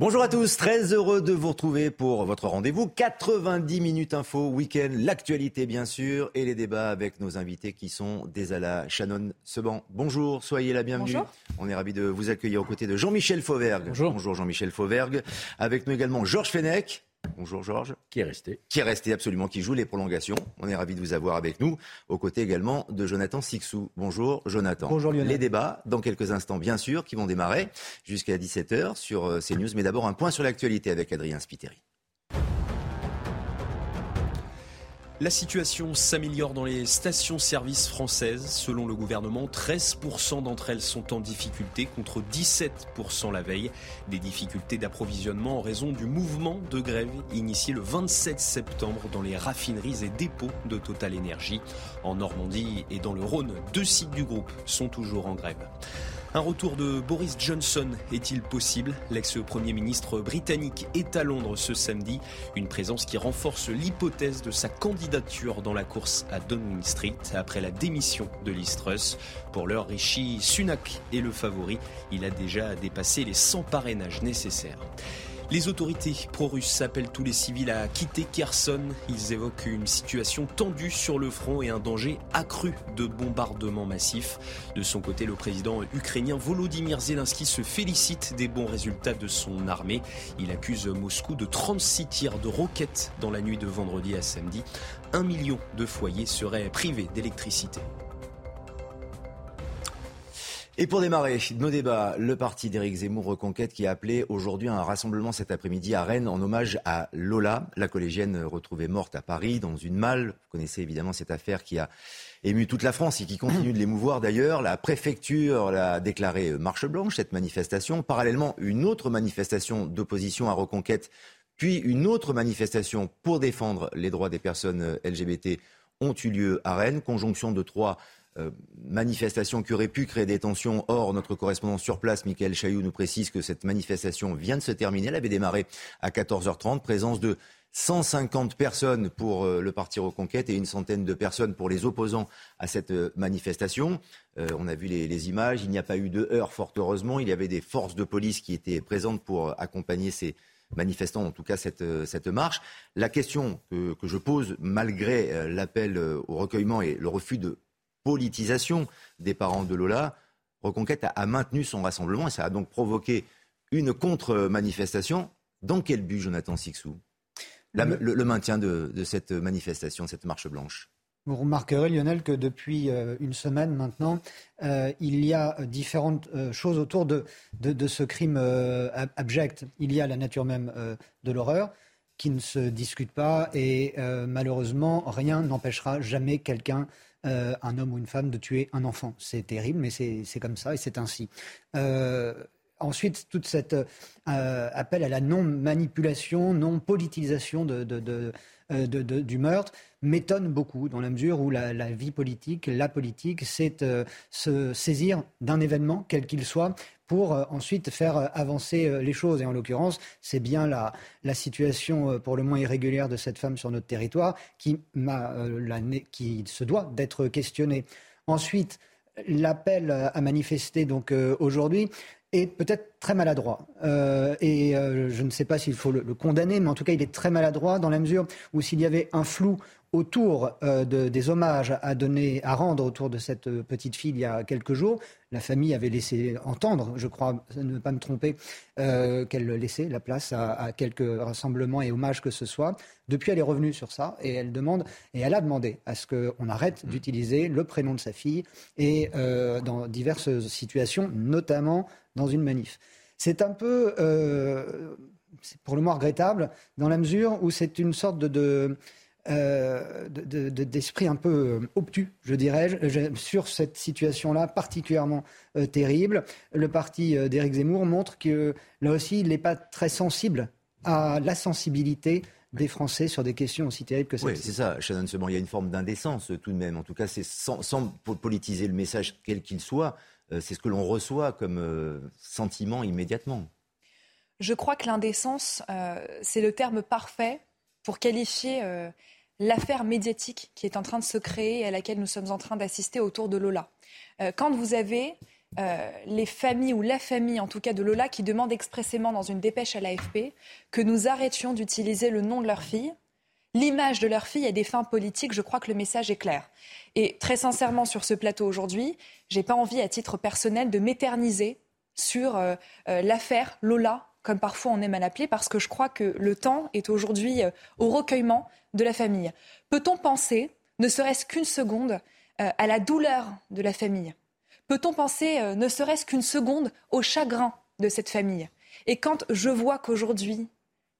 Bonjour à tous, très heureux de vous retrouver pour votre rendez-vous 90 minutes info week-end, l'actualité bien sûr et les débats avec nos invités qui sont Desala, Shannon Seban. Bonjour, soyez la bienvenue. Bonjour. On est ravis de vous accueillir aux côtés de Jean-Michel Fauvergue. Bonjour. Jean-Michel Fauvergue. Avec nous également Georges Fenech. Bonjour Georges. Qui est resté Qui est resté absolument, qui joue les prolongations. On est ravis de vous avoir avec nous. Aux côtés également de Jonathan Sixou. Bonjour Jonathan. Bonjour Lionel. Les débats, dans quelques instants bien sûr, qui vont démarrer jusqu'à 17h sur euh, CNews. Mais d'abord un point sur l'actualité avec Adrien Spiteri. La situation s'améliore dans les stations-service françaises. Selon le gouvernement, 13% d'entre elles sont en difficulté contre 17% la veille. Des difficultés d'approvisionnement en raison du mouvement de grève initié le 27 septembre dans les raffineries et dépôts de Total Énergie. En Normandie et dans le Rhône, deux sites du groupe sont toujours en grève. Un retour de Boris Johnson est-il possible? L'ex-premier ministre britannique est à Londres ce samedi, une présence qui renforce l'hypothèse de sa candidature dans la course à Downing Street après la démission de Liz Truss. Pour l'heure, Rishi Sunak est le favori. Il a déjà dépassé les 100 parrainages nécessaires. Les autorités pro-russes appellent tous les civils à quitter Kherson. Ils évoquent une situation tendue sur le front et un danger accru de bombardements massifs. De son côté, le président ukrainien Volodymyr Zelensky se félicite des bons résultats de son armée. Il accuse Moscou de 36 tirs de roquettes dans la nuit de vendredi à samedi. Un million de foyers seraient privés d'électricité. Et pour démarrer nos débats, le parti d'Éric Zemmour Reconquête qui a appelé aujourd'hui un rassemblement cet après-midi à Rennes en hommage à Lola, la collégienne retrouvée morte à Paris dans une malle. Vous connaissez évidemment cette affaire qui a ému toute la France et qui continue de l'émouvoir d'ailleurs. La préfecture l'a déclaré marche blanche, cette manifestation. Parallèlement, une autre manifestation d'opposition à Reconquête, puis une autre manifestation pour défendre les droits des personnes LGBT ont eu lieu à Rennes. Conjonction de trois euh, manifestation qui aurait pu créer des tensions. Or, notre correspondant sur place, Michael Chailloux, nous précise que cette manifestation vient de se terminer. Elle avait démarré à 14h30. Présence de 150 personnes pour euh, le Parti Reconquête et une centaine de personnes pour les opposants à cette euh, manifestation. On a vu les, images. Il n'y a pas eu de heurts, fort heureusement. Il y avait des forces de police qui étaient présentes pour accompagner ces manifestants, en tout cas cette, marche. La question que, que je pose, malgré l'appel au recueillement et le refus de politisation des parents de Lola, Reconquête a, a, maintenu son rassemblement et ça a donc provoqué une contre-manifestation. Dans quel but, Jonathan Sixou? La, le, le, maintien de, de, cette manifestation, cette marche blanche? Vous remarquerez, Lionel, que depuis euh, une semaine maintenant, euh, il y a différentes euh, choses autour de, de, de ce crime euh, abject. Il y a la nature même de l'horreur qui ne se discute pas et malheureusement, rien n'empêchera jamais quelqu'un euh, un homme ou une femme de tuer un enfant. C'est terrible, mais c'est comme ça et c'est ainsi. Euh, ensuite, toute cette euh, appel à la non-manipulation, non-politisation de, du meurtre m'étonne beaucoup dans la mesure où la, vie politique, la politique, c'est se saisir d'un événement, quel qu'il soit, pour euh, ensuite faire euh, avancer euh, les choses. Et en l'occurrence, c'est bien la, situation pour le moins irrégulière de cette femme sur notre territoire qui se doit d'être questionnée. Ensuite, l'appel à manifester donc aujourd'hui est peut-être très maladroit. Euh, et euh, je ne sais pas s'il faut le, le, condamner, mais en tout cas, il est très maladroit dans la mesure où s'il y avait un flou autour euh, des hommages à donner, à rendre autour de cette euh, petite fille il y a quelques jours. La famille avait laissé entendre, je crois, ne pas me tromper, euh, qu'elle laissait la place à, quelques rassemblements et hommages que ce soit. Depuis, elle est revenue sur ça et elle demande et elle a demandé à ce qu'on arrête mmh. d'utiliser le prénom de sa fille et dans diverses situations, notamment dans une manif. C'est un peu, pour le moins regrettable, dans la mesure où c'est une sorte de euh, d'esprit un peu euh, obtus, je dirais, sur cette situation-là particulièrement euh, terrible. Le parti d'Éric Zemmour montre que là aussi, il n'est pas très sensible à la sensibilité des Français sur des questions aussi terribles que celle-ci. Oui, c'est ça, Shannon Seban. Il y a une forme d'indécence tout de même. En tout cas, c'est sans, politiser le message quel qu'il soit, c'est ce que l'on reçoit comme sentiment immédiatement. Je crois que l'indécence, c'est le terme parfait pour qualifier l'affaire médiatique qui est en train de se créer et à laquelle nous sommes en train d'assister autour de Lola. Euh, quand vous avez euh, les familles ou la famille en tout cas de Lola qui demande expressément dans une dépêche à l'AFP que nous arrêtions d'utiliser le nom de leur fille, l'image de leur fille à des fins politiques, je crois que le message est clair. Et très sincèrement sur ce plateau aujourd'hui, j'ai pas envie à titre personnel de m'éterniser sur euh, l'affaire Lola comme parfois on aime à l'appeler, parce que je crois que le temps est aujourd'hui au recueillement de la famille. Peut-on penser, ne serait-ce qu'une seconde, euh, à la douleur de la famille? Peut-on penser, euh, ne serait-ce qu'une seconde, au chagrin de cette famille? Et quand je vois qu'aujourd'hui,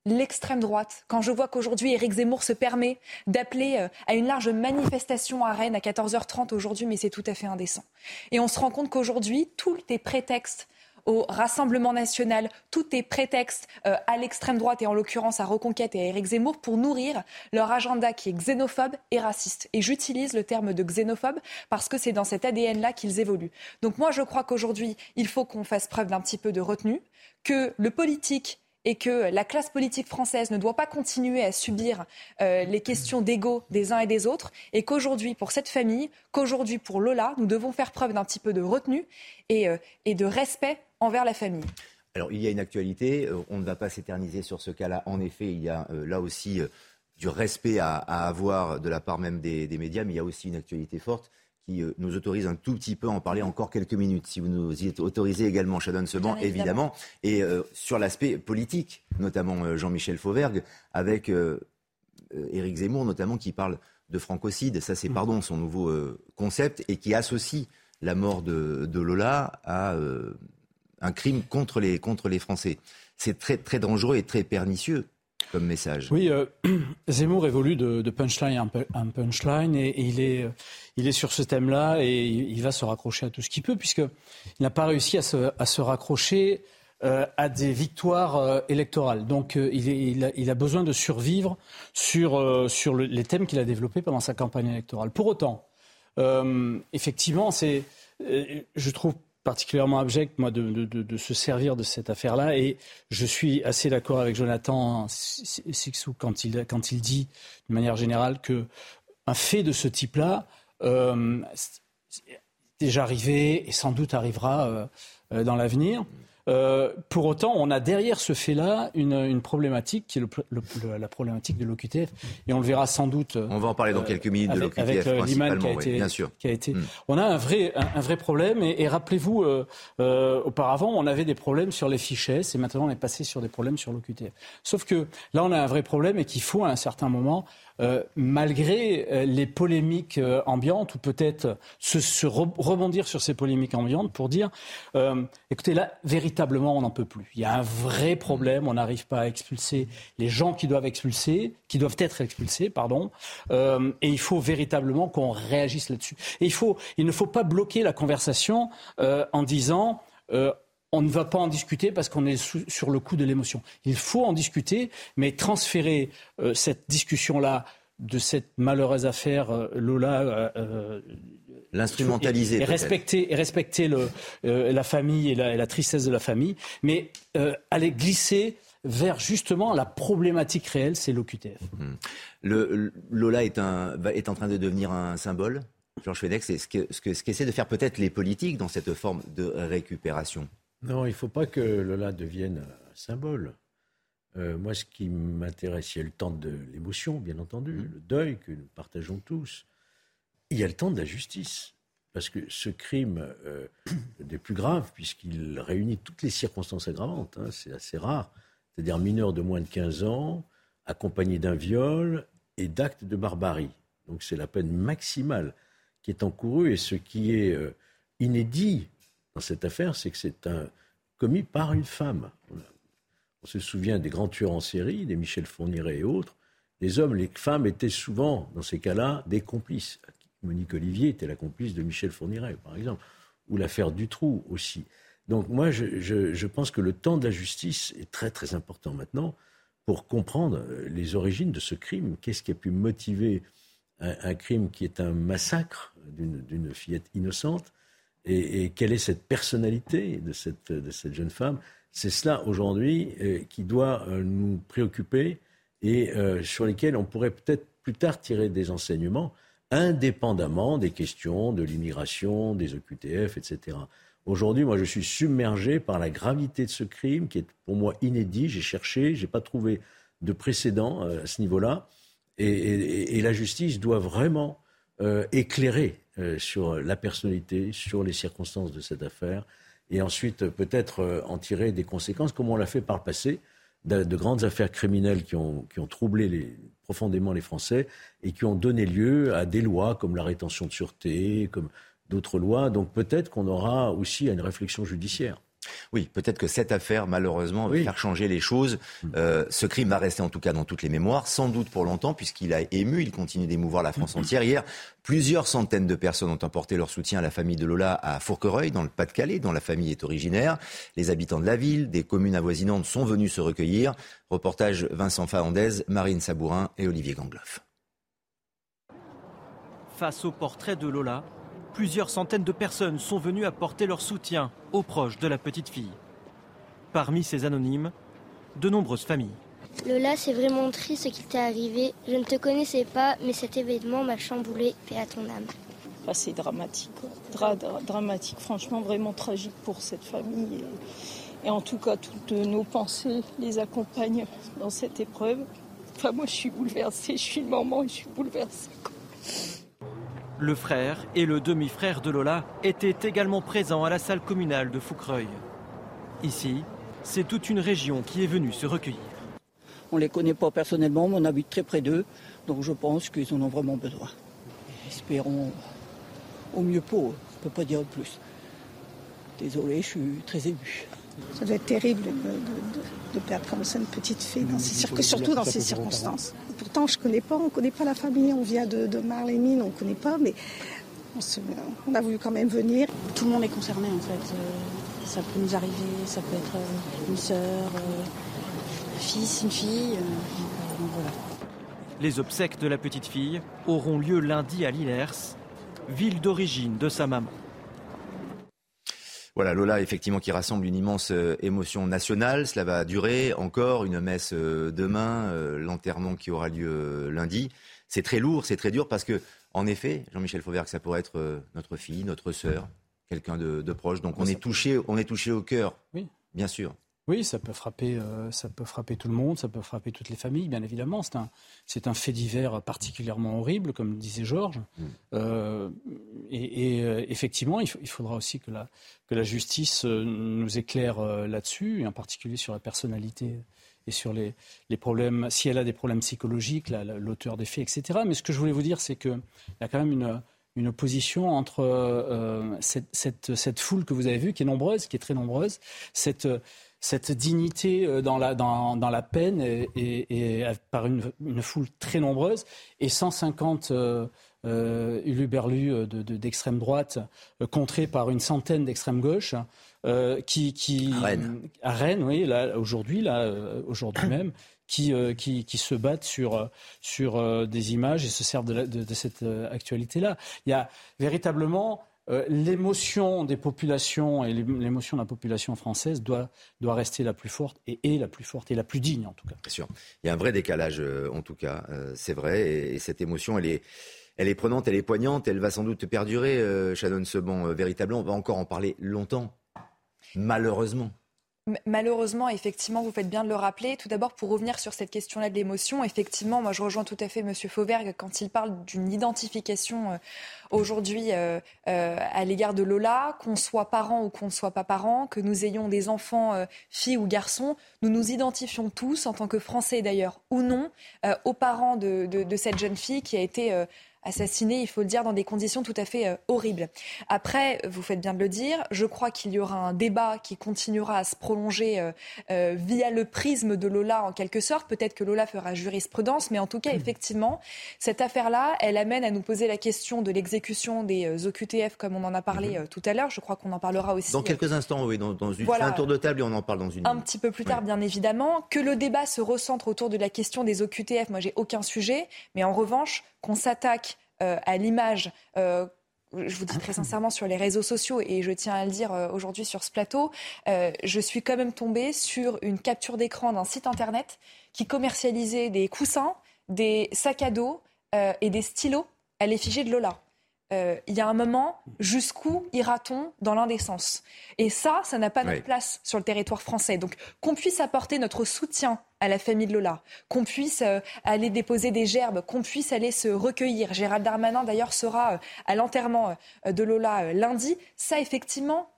l'extrême droite, quand je vois qu'aujourd'hui Éric Zemmour se permet d'appeler euh, à une large manifestation à Rennes à 14h30 aujourd'hui, mais c'est tout à fait indécent. Et on se rend compte qu'aujourd'hui, tous les prétextes au Rassemblement national, tout est prétexte euh, à l'extrême droite et en l'occurrence à Reconquête et à Éric Zemmour pour nourrir leur agenda qui est xénophobe et raciste. Et j'utilise le terme de xénophobe parce que c'est dans cet ADN-là qu'ils évoluent. Donc moi, je crois qu'aujourd'hui, il faut qu'on fasse preuve d'un petit peu de retenue, que le politique et que la classe politique française ne doit pas continuer à subir euh, les questions d'ego des uns et des autres, et qu'aujourd'hui, pour cette famille, qu'aujourd'hui, pour Lola, nous devons faire preuve d'un petit peu de retenue et, euh, et de respect envers la famille. Alors, il y a une actualité, euh, on ne va pas s'éterniser sur ce cas-là. En effet, il y a là aussi du respect à, avoir de la part même des, des médias, mais il y a aussi une actualité forte qui euh, nous autorise un tout petit peu à en parler encore quelques minutes, si vous nous y autorisez également, Shadon Seban, évidemment. Et euh, sur l'aspect politique, notamment euh, Jean-Michel Fauvergue, avec Éric Zemmour, notamment, qui parle de francocide. Ça, c'est, mm. pardon, son nouveau concept, et qui associe la mort de, Lola à un crime contre les, contre les Français. C'est très, très dangereux et très pernicieux comme message. Oui, euh, Zemmour évolue de, punchline en punchline et, il, est, il est sur ce thème-là et il, va se raccrocher à tout ce qu'il peut puisqu'il n'a pas réussi à se, à se raccrocher euh, à des victoires euh, électorales. Donc il, est, il, a, besoin de survivre sur, sur les thèmes qu'il a développés pendant sa campagne électorale. Pour autant, effectivement, c'est, je trouve particulièrement abject, moi, de, se servir de cette affaire-là. Et je suis assez d'accord avec Jonathan Sixou quand il, quand il dit, de manière générale, que un fait de ce type-là euh, est déjà arrivé et sans doute arrivera euh, euh, dans l'avenir. Euh, pour autant, on a derrière ce fait-là une, problématique qui est la problématique de l'OQTF. Et on le verra sans doute. On va en parler dans quelques minutes de l'OQTF, avec, euh, principalement, qui a été, bien sûr. Qui a été... Hmm. On a un vrai, un, vrai problème. Et, rappelez-vous, euh, auparavant, on avait des problèmes sur les fichets. Et maintenant, on est passé sur des problèmes sur l'OQTF. Sauf que là, on a un vrai problème et qu'il faut, à un certain moment, euh, malgré euh, les polémiques euh, ambiantes, ou peut-être se, rebondir sur ces polémiques ambiantes pour dire, écoutez, là, véritablement, on n'en peut plus. Il y a un vrai problème, on n'arrive pas à expulser les gens qui doivent expulser, qui doivent être expulsés, pardon, et il faut véritablement qu'on réagisse là-dessus. Et il, faut, il ne faut pas bloquer la conversation en disant on ne va pas en discuter parce qu'on est sur le coup de l'émotion. Il faut en discuter, mais transférer euh, cette discussion-là de cette malheureuse affaire euh, Lola. Euh, L'instrumentaliser. Et, respecter, et respecter le, la famille et la, tristesse de la famille, mais aller glisser vers justement la problématique réelle, c'est l'OQTF. Mmh. Le, Lola est, un, est en train de devenir un symbole Georges Fenech, c'est ce qu'essaient ce que, ce qu'essaient de faire peut-être les politiques dans cette forme de récupération? Non, il ne faut pas que Lola devienne un symbole. moi, ce qui m'intéresse, il y a le temps de l'émotion, bien entendu, mmh. le deuil que nous partageons tous. Il y a le temps de la justice. Parce que ce crime euh, des plus graves, puisqu'il réunit toutes les circonstances aggravantes, hein, c'est assez rare, c'est-à-dire mineur de moins de 15 ans, accompagné d'un viol et d'actes de barbarie. Donc c'est la peine maximale qui est encourue. Et ce qui est euh, inédit dans cette affaire, c'est que c'est un commis par une femme. On se souvient des grands tueurs en série, des Michel Fourniret et autres. Les hommes, les femmes étaient souvent, dans ces cas-là, des complices. Monique Olivier était la complice de Michel Fourniret, par exemple, ou l'affaire Dutroux aussi. Donc moi, je, pense que le temps de la justice est très très important maintenant pour comprendre euh, les origines de ce crime. Qu'est-ce qui a pu motiver un, crime qui est un massacre d'une fillette innocente? Et, quelle est cette personnalité de cette, jeune femme? C'est cela aujourd'hui euh, qui doit euh, nous préoccuper et sur lesquels on pourrait peut-être plus tard tirer des enseignements indépendamment des questions de l'immigration, des OQTF, etc. Aujourd'hui, moi, je suis submergé par la gravité de ce crime qui est pour moi inédit. J'ai cherché, je n'ai pas trouvé de précédent euh, à ce niveau-là. Et, la justice doit vraiment euh, éclairer euh, sur la personnalité, sur les circonstances de cette affaire, et ensuite peut-être en tirer des conséquences, comme on l'a fait par le passé, de, de grandes affaires criminelles qui ont, qui ont troublé profondément les Français et qui ont donné lieu à des lois comme la rétention de sûreté, comme d'autres lois. Donc peut-être qu'on aura aussi une réflexion judiciaire. Oui, peut-être que cette affaire, malheureusement, va faire changer les choses. Mm. Euh, ce crime va rester en tout cas dans toutes les mémoires, sans doute pour longtemps, puisqu'il a ému, il continue d'émouvoir la France entière. Hier, plusieurs centaines de personnes ont emporté leur soutien à la famille de Lola à Fourquereuil, dans le Pas-de-Calais, dont la famille est originaire. Les habitants de la ville, des communes avoisinantes sont venus se recueillir. Reportage Vincent Fahandez, Marine Sabourin et Olivier Gangloff. Face au portrait de Lola, plusieurs centaines de personnes sont venues apporter leur soutien aux proches de la petite fille. Parmi ces anonymes, de nombreuses familles. Lola, c'est vraiment triste ce qui t'est arrivé. Je ne te connaissais pas, mais cet événement m'a chamboulé. Paix à ton âme. Ah, c'est dramatique. dramatique. Franchement, vraiment tragique pour cette famille. Et, en tout cas, toutes nos pensées les accompagnent dans cette épreuve. Enfin, moi, je suis bouleversée. Je suis une maman et je suis bouleversée. Le frère et le demi-frère de Lola étaient également présents à la salle communale de Foucreuil. Ici, c'est toute une région qui est venue se recueillir. On ne les connaît pas personnellement, mais on habite très près d'eux, donc je pense qu'ils en ont vraiment besoin. Espérons au mieux pour eux, on ne peut pas dire plus. Désolé, je suis très ému. Ça doit être terrible de, perdre comme ça une petite fille, surtout dans ces circonstances. Pourtant, je connais pas, on ne connaît pas la famille, on vient de, de Marlémine, on ne connaît pas, mais on, a voulu quand même venir. Tout le monde est concerné en fait. Euh, ça peut nous arriver, ça peut être euh, une sœur, euh, un fils, une fille. Les obsèques de la petite fille auront lieu lundi à Lillers, ville d'origine de sa maman. Voilà, Lola, effectivement, qui rassemble une immense euh, émotion nationale. Cela va durer encore une messe euh, demain, euh, l'enterrement qui aura lieu lundi. C'est très lourd, c'est très dur parce que, en effet, Jean-Michel Fauvert, ça pourrait être notre fille, notre sœur, quelqu'un de, proche. Donc on est touché, on est touché au cœur. Oui. Bien sûr. Oui, ça peut frapper, euh, ça peut frapper tout le monde, ça peut frapper toutes les familles, bien évidemment. C'est un, c'est un fait divers particulièrement horrible, comme disait Georges. Mm. Euh, et, euh, effectivement, il, faudra aussi que la, que la justice nous éclaire là-dessus, et en particulier sur la personnalité et sur les, les problèmes, si elle a des problèmes psychologiques, l'auteur des faits, etc. Mais ce que je voulais vous dire, c'est qu'il y a quand même une une opposition entre cette, cette, cette, foule que vous avez vue, qui est nombreuse, qui est très nombreuse, cette, cette dignité euh, dans la, dans, dans la peine et, par une, une, foule très nombreuse et 150 euh, euh, uluberlus d'extrême droite euh, contrés par une centaine d'extrême gauche euh, qui, qui à Rennes. à Rennes oui là aujourd'hui là aujourd'hui même qui, qui, qui, se battent sur, sur des images et se servent de, de, de cette actualité-là. Il y a véritablement euh, l'émotion des populations et l'émotion de la population française doit, doit rester la plus forte et est la plus forte et la plus digne en tout cas. Bien sûr. Il y a un vrai décalage euh, en tout cas, euh, c'est vrai, et, cette émotion, elle est, elle est prenante, elle est poignante, elle va sans doute perdurer, Shannon Seban, véritablement, on va encore en parler longtemps, malheureusement. Malheureusement, effectivement, vous faites bien de le rappeler. Tout d'abord, pour revenir sur cette question-là de l'émotion, effectivement, moi je rejoins tout à fait M. Fauvergue quand il parle d'une identification euh, aujourd'hui euh, euh, à l'égard de Lola, qu'on soit parent ou qu'on ne soit pas parent, que nous ayons des enfants, filles ou garçons, nous nous identifions tous, en tant que Français d'ailleurs ou non, aux parents de, de, cette jeune fille qui a été assassiné, il faut le dire, dans des conditions tout à fait euh, horribles. Après, vous faites bien de le dire, je crois qu'il y aura un débat qui continuera à se prolonger euh, euh, via le prisme de Lola en quelque sorte. Peut-être que Lola fera jurisprudence, mais en tout cas, hmm. effectivement, cette affaire-là, elle amène à nous poser la question de l'exécution des OQTF, comme on en a parlé hmm. tout à l'heure. Je crois qu'on en parlera aussi. Dans quelques instants, oui, dans, une, un tour de table et on en parle dans une. Un petit peu plus tard, bien évidemment. Que le débat se recentre autour de la question des OQTF, moi, j'ai aucun sujet, mais en revanche, qu'on s'attaque à l'image euh, je vous dis très sincèrement sur les réseaux sociaux et je tiens à le dire euh, aujourd'hui sur ce plateau, je suis quand même tombée sur une capture d'écran d'un site internet qui commercialisait des coussins, des sacs à dos et des stylos à l'effigie de Lola. Il y a un moment, jusqu'où ira-t-on dans l'indécence? Et ça, ça n'a pas notre place sur le territoire français. Donc qu'on puisse apporter notre soutien à la famille de Lola, qu'on puisse euh, aller déposer des gerbes, qu'on puisse aller se recueillir. Gérald Darmanin, d'ailleurs, sera euh, à l'enterrement euh, de Lola lundi. Ça, effectivement,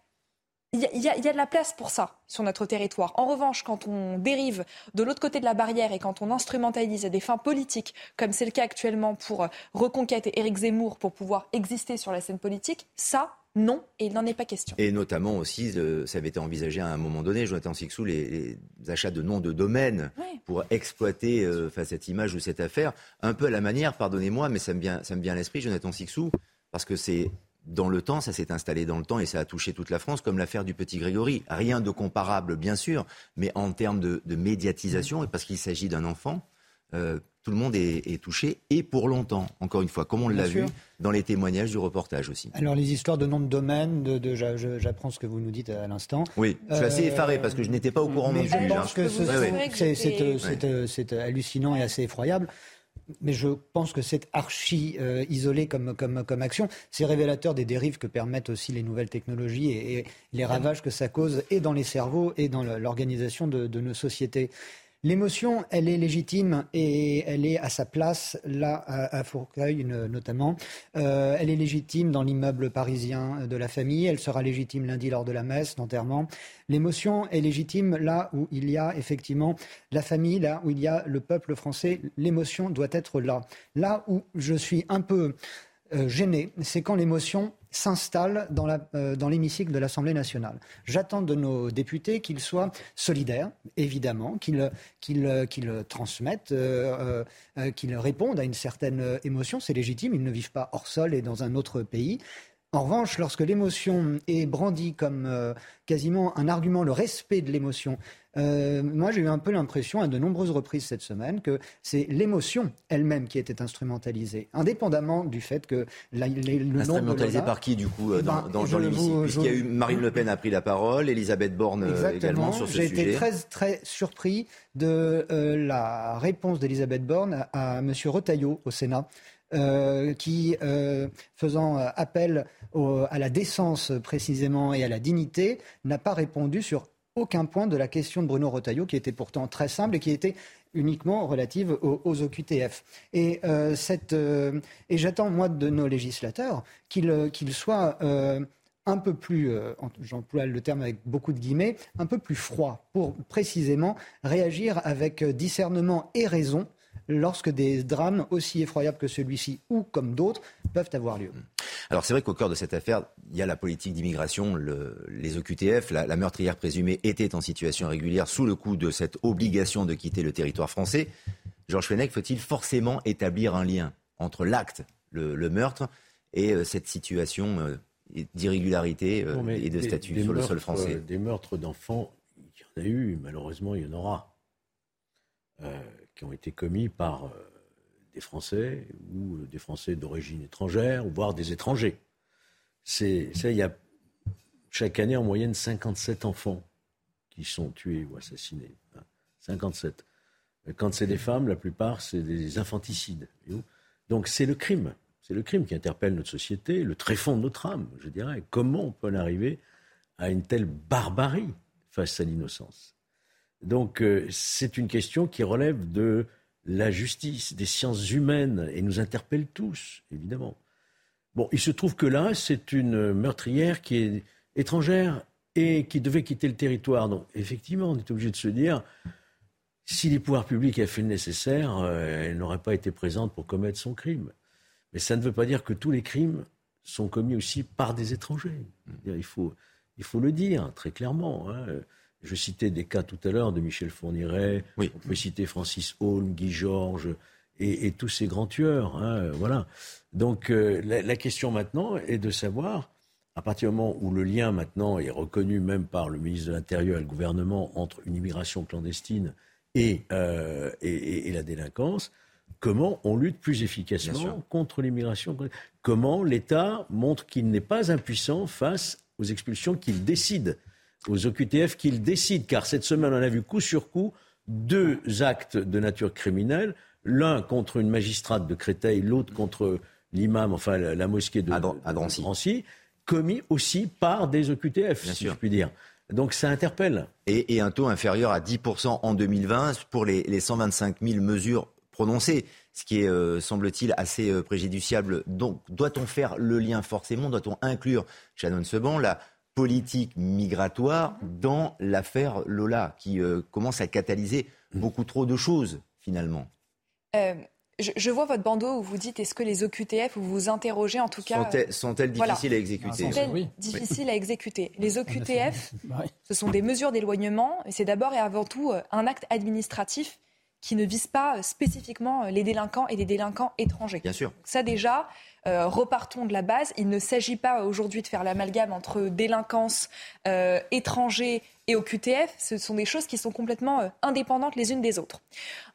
il y, a de la place pour ça sur notre territoire. En revanche, quand on dérive de l'autre côté de la barrière et quand on instrumentalise à des fins politiques, comme c'est le cas actuellement pour Reconquête et Éric Zemmour pour pouvoir exister sur la scène politique, ça, non, et il n'en est pas question. Et notamment aussi, euh, ça avait été envisagé à un moment donné, Jonathan Sixou, les, les achats de noms de domaines pour exploiter euh, cette image ou cette affaire, un peu à la manière, pardonnez-moi, mais ça me vient, ça me vient à l'esprit, Jonathan Sixou, parce que c'est dans le temps, ça s'est installé dans le temps et ça a touché toute la France, comme l'affaire du petit Grégory. Rien de comparable, bien sûr, mais en termes de, médiatisation, et parce qu'il s'agit d'un enfant, euh, tout le monde est, touché et pour longtemps, encore une fois, comme on l'a vu dans les témoignages du reportage aussi. Alors les histoires de nom de domaine, de, j'apprends ce que vous nous dites à l'instant. Oui, je suis assez effaré parce que je n'étais pas au courant non plus. Je pense que c'est hallucinant et assez effroyable mais je pense que c'est archi euh, isolé comme, comme, comme action. C'est révélateur des dérives que permettent aussi les nouvelles technologies et, les ravages que ça cause et dans les cerveaux et dans l'organisation de, de, nos sociétés. L'émotion, elle est légitime et elle est à sa place là à, Fourcueil notamment. Euh, elle est légitime dans l'immeuble parisien de la famille. Elle sera légitime lundi lors de la messe d'enterrement. L'émotion est légitime là où il y a effectivement la famille, là où il y a le peuple français. L'émotion doit être là. Là où je suis un peu euh, gêné, c'est quand l'émotion s'installe euh, dans l'hémicycle de l'Assemblée nationale. J'attends de nos députés qu'ils soient solidaires, évidemment, qu'ils transmettent, euh, qu'ils répondent à une certaine émotion. C'est légitime, ils ne vivent pas hors sol et dans un autre pays. En revanche, lorsque l'émotion est brandie comme quasiment un argument, le respect de l'émotion euh, moi, j'ai eu un peu l'impression, à de nombreuses reprises cette semaine, que c'est l'émotion elle-même qui était instrumentalisée, indépendamment du fait que la, le Instrumentalisée par qui, du coup, euh, dans, ben, l'hémicycle Puisqu'il y a eu Marine Le Pen a pris la parole, Elisabeth Borne euh, également sur ce sujet. J'ai été très, très surpris de la réponse d'Elisabeth Borne à, M. Retailleau au Sénat. Qui, faisant appel à la décence précisément et à la dignité, n'a pas répondu sur aucun point de la question de Bruno Retailleau, qui était pourtant très simple et qui était uniquement relative aux, OQTF. Et, euh, euh, j'attends, moi, de nos législateurs qu'ils euh, soient un peu plus, j'emploie le terme avec beaucoup de guillemets, un peu plus froids pour précisément réagir avec discernement et raison lorsque des drames aussi effroyables que celui-ci ou comme d'autres peuvent avoir lieu. Alors c'est vrai qu'au cœur de cette affaire, il y a la politique d'immigration, les OQTF. La, meurtrière présumée était en situation irrégulière sous le coup de cette obligation de quitter le territoire français. Georges Fenech, faut-il forcément établir un lien entre l'acte, le, meurtre, et euh, cette situation euh, d'irrégularité euh, et de statut sur le sol français? Des meurtres d'enfants, il y en a eu, malheureusement il y en aura, qui ont été commis par des Français ou des Français d'origine étrangère, voire des étrangers. C'est, il y a chaque année en moyenne 57 enfants qui sont tués ou assassinés. 57. Quand c'est des femmes, la plupart, c'est des infanticides. Donc c'est le crime. C'est le crime qui interpelle notre société, le tréfonds de notre âme, je dirais. Comment on peut en arriver à une telle barbarie face à l'innocence? Donc euh, c'est une question qui relève de la justice, des sciences humaines, et nous interpelle tous, évidemment. Bon, il se trouve que là, c'est une meurtrière qui est étrangère et qui devait quitter le territoire. Donc, effectivement, on est obligé de se dire, si les pouvoirs publics avaient fait le nécessaire, euh, elle n'aurait pas été présente pour commettre son crime. Mais ça ne veut pas dire que tous les crimes sont commis aussi par des étrangers. Il faut, il faut le dire très clairement. Hein. Je citais des cas tout à l'heure de Michel Fourniret, on peut citer Francis Holm, Guy Georges et, tous ces grands tueurs. Hein, voilà. Donc euh, la, question maintenant est de savoir, à partir du moment où le lien maintenant est reconnu même par le ministre de l'Intérieur et le gouvernement entre une immigration clandestine et, euh, et, la délinquance, comment on lutte plus efficacement contre l'immigration Comment l'État montre qu'il n'est pas impuissant face aux expulsions qu'il décide aux OQTF qu'ils décident, car cette semaine, on a vu coup sur coup deux actes de nature criminelle, l'un contre une magistrate de Créteil, l'autre contre l'imam, enfin la, mosquée de, à Drancy. commis aussi par des OQTF, si je puis dire. Donc ça interpelle. Et, un taux inférieur à 10% en 2020 pour les, les 125 000 mesures prononcées, ce qui est, euh, semble-t-il, assez euh, préjudiciable. Donc doit-on faire le lien forcément? Doit-on inclure, Shannon Seban, la politique migratoire dans l'affaire Lola, qui euh, commence à catalyser beaucoup trop de choses, finalement. Euh, je, vois votre bandeau où vous dites est-ce que les OQTF, où vous vous interrogez en tout cas. Sont-elles difficiles à exécuter Sont-elles difficiles à exécuter? Les OQTF, ce sont des mesures d'éloignement et c'est d'abord et avant tout euh, un acte administratif qui ne vise pas spécifiquement les délinquants et les délinquants étrangers. Bien sûr. ça déjà, euh, repartons de la base. Il ne s'agit pas aujourd'hui de faire l'amalgame entre délinquance euh, étrangers et au QTF. Ce sont des choses qui sont complètement euh, indépendantes les unes des autres.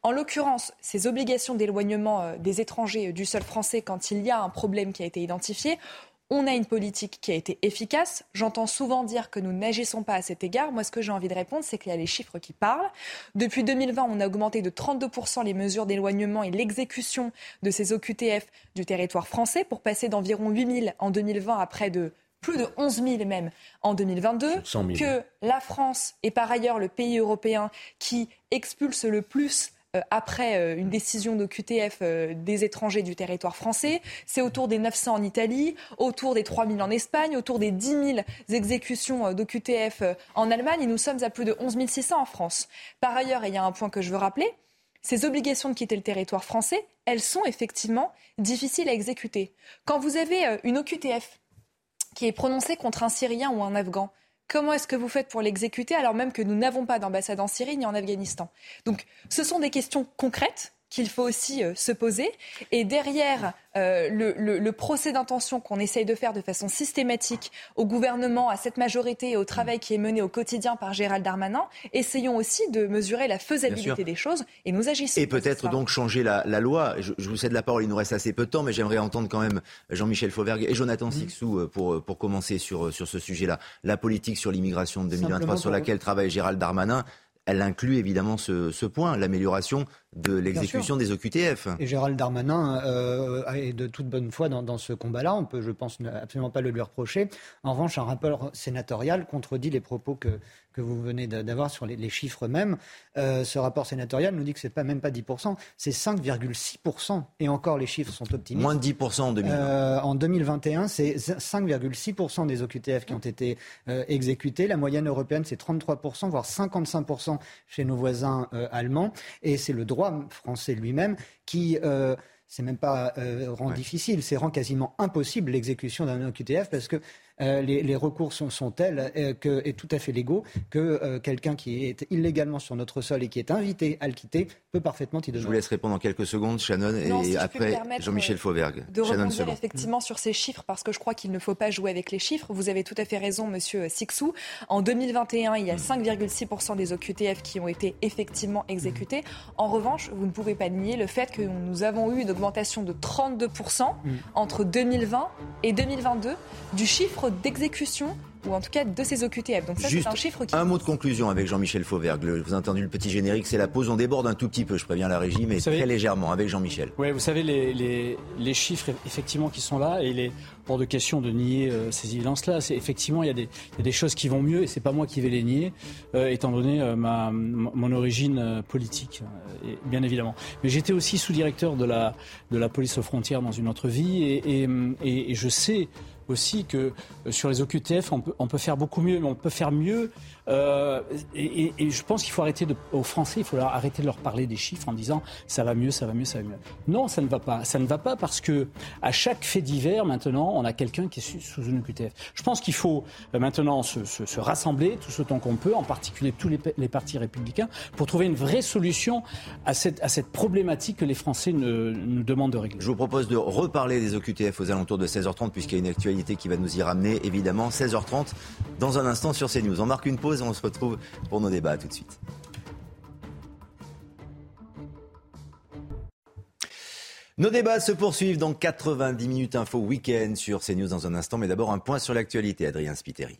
En l'occurrence, ces obligations d'éloignement des étrangers du sol français quand il y a un problème qui a été identifié on a une politique qui a été efficace. J'entends souvent dire que nous n'agissons pas à cet égard. Moi, ce que j'ai envie de répondre, c'est qu'il y a les chiffres qui parlent. Depuis 2020, on a augmenté de 32% les mesures d'éloignement et l'exécution de ces OQTF du territoire français pour passer d'environ 8 000 en 2020 à près de plus de 11 000 même en 2022, que la France est par ailleurs le pays européen qui expulse le plus après euh, une décision de QTF euh, des étrangers du territoire français. C'est autour des 900 en Italie, autour des 3000 en Espagne, autour des 10 000 exécutions de QTF en Allemagne et nous sommes à plus de 11 600 en France. Par ailleurs, il y a un point que je veux rappeler, ces obligations de quitter le territoire français, elles sont effectivement difficiles à exécuter. Quand vous avez une OQTF qui est prononcée contre un Syrien ou un Afghan, Comment est-ce que vous faites pour l'exécuter alors même que nous n'avons pas d'ambassade en Syrie ni en Afghanistan? Donc ce sont des questions concrètes qu'il faut aussi euh, se poser. Et derrière euh, le, procès d'intention qu'on essaye de faire de façon systématique au gouvernement, à cette majorité et au travail qui est mené au quotidien par Gérald Darmanin, essayons aussi de mesurer la faisabilité des choses et nous agissons. Et peut-être donc changer la, loi. Je, vous cède la parole, il nous reste assez peu de temps, mais j'aimerais entendre quand même Jean-Michel Fauvergue et Jonathan Sixou euh, pour, pour commencer sur, sur ce sujet-là. La politique sur l'immigration de 2023 sur laquelle travaille Gérald Darmanin elle inclut évidemment ce, point, l'amélioration de l'exécution des OQTF. Et Gérald Darmanin euh, est de toute bonne foi dans, ce combat-là. On peut, je pense, absolument pas le lui reprocher. En revanche, un rapport sénatorial contredit les propos que, que vous venez d'avoir sur les, chiffres même. Euh, ce rapport sénatorial nous dit que c'est pas même pas 10%, c'est 5,6%. Et encore, les chiffres sont optimistes. Moins de 10% en 2020. Euh, en 2021, c'est 5,6% des OQTF qui ont été exécutés. La moyenne européenne, c'est 33%, voire 55% chez nos voisins euh, allemands. Et c'est le droit français lui-même qui euh, c'est même pas euh, rend difficile, c'est rend quasiment impossible l'exécution d'un OQTF parce que euh, les, recours sont, tels euh, que, et tout à fait légaux que euh, quelqu'un qui est illégalement sur notre sol et qui est invité à le quitter peut parfaitement y demeurer. Je vous laisse répondre en quelques secondes, Shannon, et après Jean-Michel Fauvergue. De rebondir effectivement sur ces chiffres, parce que je crois qu'il ne faut pas jouer avec les chiffres. Vous avez tout à fait raison, monsieur Sixou. En 2021, il y a 5,6% des OQTF qui ont été effectivement exécutés. En revanche, vous ne pouvez pas nier le fait que nous avons eu une augmentation de 32% mm. entre 2020 et 2022 du chiffre d'exécution ou en tout cas de ces OQTF. Donc ça, c'est un chiffre qui... Un mot de conclusion avec Jean-Michel Fauvergue. Vous avez entendu le petit générique, c'est la pause. On déborde un tout petit peu, je préviens la régie, mais très légèrement avec Jean-Michel. Oui, vous savez, les, les, les, chiffres effectivement qui sont là, et il est hors de question de nier euh, ces évidences-là. C'est, effectivement, il y, a des, il y, a des, choses qui vont mieux, et c'est pas moi qui vais les nier, euh, étant donné euh, ma, mon origine politique, bien évidemment. Mais j'étais aussi sous-directeur de la, de la police aux frontières dans une autre vie, et, et, et, et je sais aussi que euh, sur les OQTF, on peut, on peut, faire beaucoup mieux, mais on peut faire mieux. Euh, et, et, je pense qu'il faut arrêter de, aux Français, il faut leur, arrêter de leur parler des chiffres en disant ça va mieux, ça va mieux, ça va mieux. Non, ça ne va pas. Ça ne va pas parce que à chaque fait divers, maintenant, on a quelqu'un qui est sous une OQTF. Je pense qu'il faut euh, maintenant se, se, se, rassembler tout autant qu'on peut, en particulier tous les, les, partis républicains, pour trouver une vraie solution à cette, à cette problématique que les Français nous demandent de régler. Je vous propose de reparler des OQTF aux alentours de 16h30 puisqu'il y a une actualité qui va nous y ramener, évidemment. 16h30 dans un instant sur CNews. On marque une pause on se retrouve pour nos débats. tout de suite. Nos débats se poursuivent dans 90 minutes info week-end sur CNews dans un instant, mais d'abord un point sur l'actualité, Adrien Spiteri.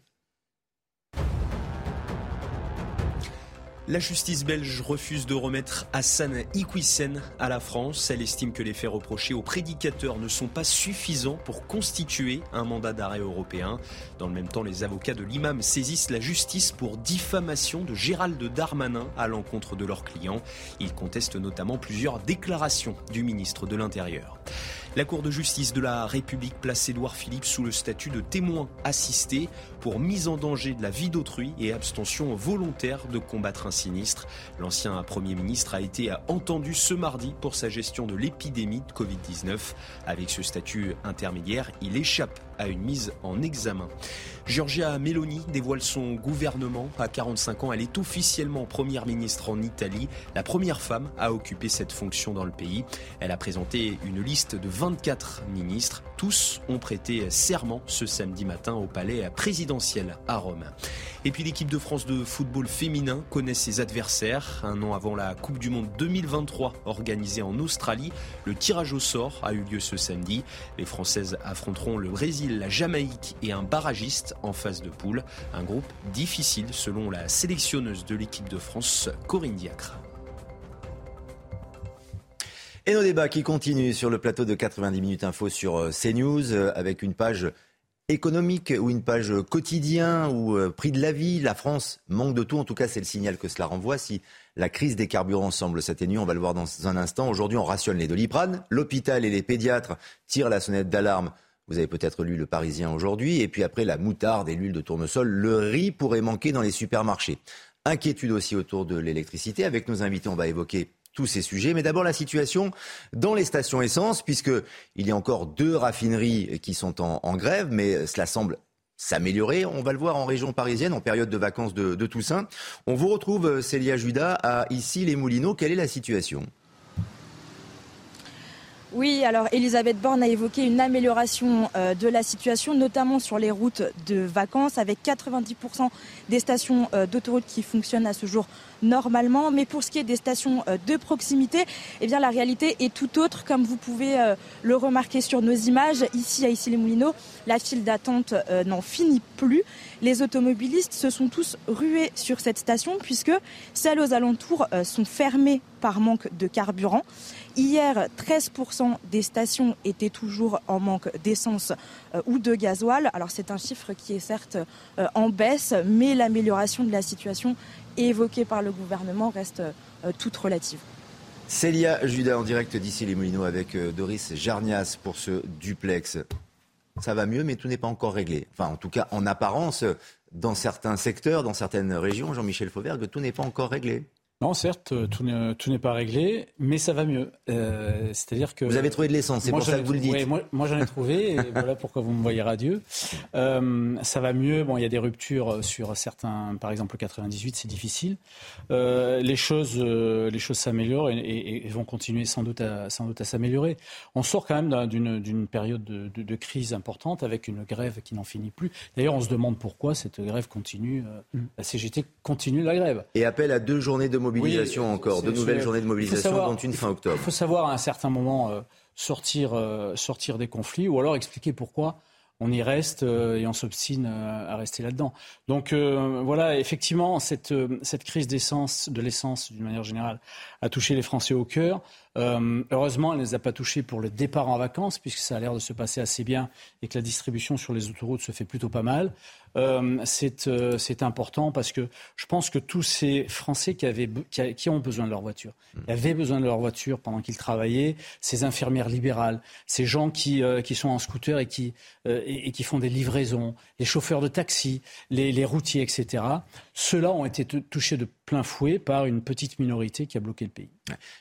La justice belge refuse de remettre Hassan Iquissen à la France. Elle estime que les faits reprochés aux prédicateurs ne sont pas suffisants pour constituer un mandat d'arrêt européen. Dans le même temps, les avocats de l'imam saisissent la justice pour diffamation de Gérald Darmanin à l'encontre de leurs clients. Ils contestent notamment plusieurs déclarations du ministre de l'Intérieur. La Cour de justice de la République place Édouard Philippe sous le statut de témoin assisté pour mise en danger de la vie d'autrui et abstention volontaire de combattre un sinistre. L'ancien Premier ministre a été entendu ce mardi pour sa gestion de l'épidémie de Covid-19. Avec ce statut intermédiaire, il échappe à une mise en examen. Giorgia Meloni dévoile son gouvernement. À 45 ans, elle est officiellement première ministre en Italie, la première femme à occuper cette fonction dans le pays. Elle a présenté une liste de 24 ministres. Tous ont prêté serment ce samedi matin au palais présidentiel à Rome. Et puis l'équipe de France de football féminin connaît ses adversaires. Un an avant la Coupe du Monde 2023 organisée en Australie, le tirage au sort a eu lieu ce samedi. Les Françaises affronteront le Brésil, la Jamaïque et un barragiste en phase de poule. Un groupe difficile selon la sélectionneuse de l'équipe de France, Corinne Diacre. Et nos débats qui continuent sur le plateau de 90 minutes info sur euh, CNews euh, avec une page économique ou une page quotidien ou euh, prix de la vie. La France manque de tout. En tout cas, c'est le signal que cela renvoie. Si la crise des carburants semble s'atténuer, on va le voir dans un instant. Aujourd'hui, on rationne les doliprane. L'hôpital et les pédiatres tirent la sonnette d'alarme. Vous avez peut-être lu Le Parisien aujourd'hui. Et puis après, la moutarde et l'huile de tournesol. Le riz pourrait manquer dans les supermarchés. Inquiétude aussi autour de l'électricité. Avec nos invités, on va évoquer tous ces sujets. Mais d'abord la situation dans les stations essence, puisqu'il y a encore deux raffineries qui sont en, grève, mais cela semble s'améliorer. On va le voir en région parisienne, en période de vacances de, Toussaint. On vous retrouve, Célia Judas, à ici les Moulineaux. Quelle est la situation? Oui, alors Elisabeth Borne a évoqué une amélioration euh, de la situation, notamment sur les routes de vacances, avec 90% des stations euh, d'autoroute qui fonctionnent à ce jour normalement. Mais pour ce qui est des stations euh, de proximité, eh bien la réalité est tout autre, comme vous pouvez le remarquer sur nos images. Ici, à Issy-les-Moulineaux, la file d'attente n'en finit plus. Les automobilistes se sont tous rués sur cette station puisque celles aux alentours sont fermées par manque de carburant. Hier, 13% des stations étaient toujours en manque d'essence euh, ou de gasoil. Alors c'est un chiffre qui est certes euh, en baisse, mais l'amélioration de la situation évoquée par le gouvernement reste euh, toute relative. Célia Judas en direct d'ici les Moulineaux avec Doris Jarnias pour ce duplex. Ça va mieux, mais tout n'est pas encore réglé. Enfin, en tout cas, en apparence, dans certains secteurs, dans certaines régions, Jean-Michel Fauvergue, tout n'est pas encore réglé. Non, certes, tout n'est pas réglé, mais ça va mieux. Euh, c'est-à-dire que vous avez trouvé de l'essence, c'est pour ça que vous le dites. moi, j'en ai trouvé, et voilà pourquoi vous me voyez radieux. Euh, ça va mieux. Bon, il y a des ruptures sur certains, par exemple le 98, c'est difficile. Euh, les choses, les choses s'améliorent et, vont continuer sans doute à, sans doute à s'améliorer. On sort quand même d'une période de, de, crise importante avec une grève qui n'en finit plus. D'ailleurs, on se demande pourquoi cette grève continue. Mm. La CGT continue la grève. Et appelle à deux journées de mobilisation encore, de nouvelles journées de mobilisation, dont une fin octobre. Il faut savoir à un certain moment euh, sortir, euh, sortir des conflits ou alors expliquer pourquoi on y reste et on s'obstine à rester là-dedans. Donc voilà, effectivement, cette, cette crise d'essence, de l'essence d'une manière générale, a touché les Français au cœur. Heureusement, elle ne les a pas touchés pour le départ en vacances, puisque ça a l'air de se passer assez bien et que la distribution sur les autoroutes se fait plutôt pas mal. Euh, euh, c'est important parce que je pense que tous ces Français qui, avaient, qui, ont besoin de leur voiture, qui mm. avaient besoin de leur voiture pendant qu'ils travaillaient, ces infirmières libérales, ces gens qui, euh, qui sont en scooter et qui, et, qui font des livraisons, les chauffeurs de taxi, les, les routiers, etc., ceux-là ont été touchés de plein fouet par une petite minorité qui a bloqué le pays.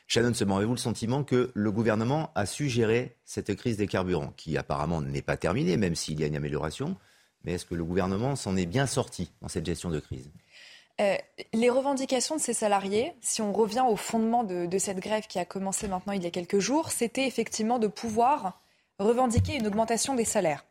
Shannon Seman, avez-vous le sentiment que le gouvernement a su gérer cette crise des carburants, qui apparemment n'est pas terminée, même s'il y a une amélioration mais est-ce que le gouvernement s'en est bien sorti dans cette gestion de crise? Euh, les revendications de ces salariés, si on revient au fondement de, cette grève qui a commencé maintenant il y a quelques jours, c'était effectivement de pouvoir revendiquer une augmentation des salaires.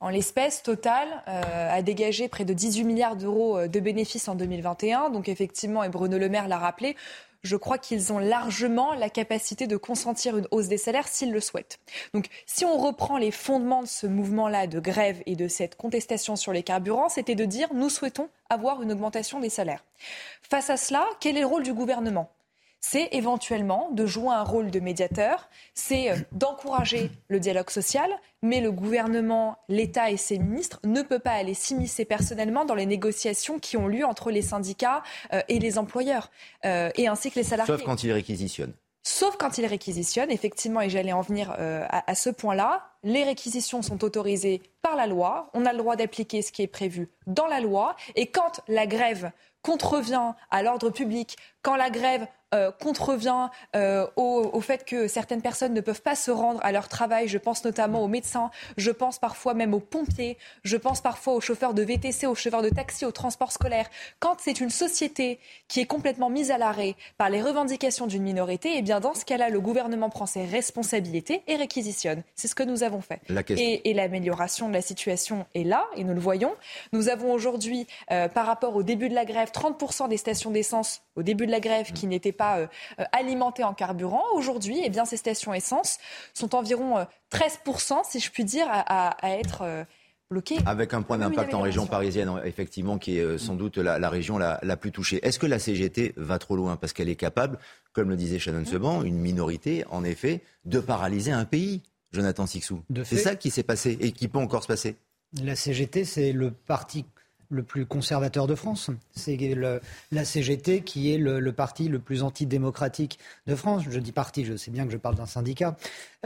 En l'espèce, Total euh, a dégagé près de 18 milliards d'euros euh, de bénéfices en 2021. Donc effectivement, et Bruno Le Maire l'a rappelé, je crois qu'ils ont largement la capacité de consentir une hausse des salaires s'ils le souhaitent. Donc si on reprend les fondements de ce mouvement-là de grève et de cette contestation sur les carburants, c'était de dire nous souhaitons avoir une augmentation des salaires. Face à cela, quel est le rôle du gouvernement? C'est éventuellement de jouer un rôle de médiateur, c'est euh, d'encourager le dialogue social, mais le gouvernement, l'État et ses ministres ne peuvent pas aller s'immiscer personnellement dans les négociations qui ont lieu entre les syndicats euh, et les employeurs, euh, et ainsi que les salariés. Sauf quand ils réquisitionnent. Sauf quand ils réquisitionnent, effectivement, et j'allais en venir à, ce point-là, les réquisitions sont autorisées par la loi, on a le droit d'appliquer ce qui est prévu dans la loi, et quand la grève contrevient à l'ordre public, quand la grève euh, contrevient euh, au, fait que certaines personnes ne peuvent pas se rendre à leur travail. Je pense notamment aux médecins, je pense parfois même aux pompiers, je pense parfois aux chauffeurs de VTC, aux chauffeurs de taxi, aux transports scolaires. Quand c'est une société qui est complètement mise à l'arrêt par les revendications d'une minorité, eh bien dans ce cas-là, le gouvernement prend ses responsabilités et réquisitionne. C'est ce que nous avons fait. Et, l'amélioration de la situation est là, et nous le voyons. Nous avons aujourd'hui, euh, par rapport au début de la grève, 30% des stations d'essence au début de la grève qui n'étaient pas euh, euh, alimentées en carburant. Aujourd'hui, eh bien, ces stations essence sont environ 13%, euh, si je puis dire, à, être bloquées. Avec un point d'impact en région parisienne, effectivement, qui est sans doute la, région la, plus touchée. Est-ce que la CGT va trop loin? Parce qu'elle est capable, comme le disait Shannon Seban, une minorité, en effet, de paralyser un pays, Jonathan Sixou. C'est ça qui s'est passé et qui peut encore se passer. La CGT, c'est le parti le plus conservateur de France. C'est la CGT qui est le, parti le plus antidémocratique de France. Je dis parti, je sais bien que je parle d'un syndicat.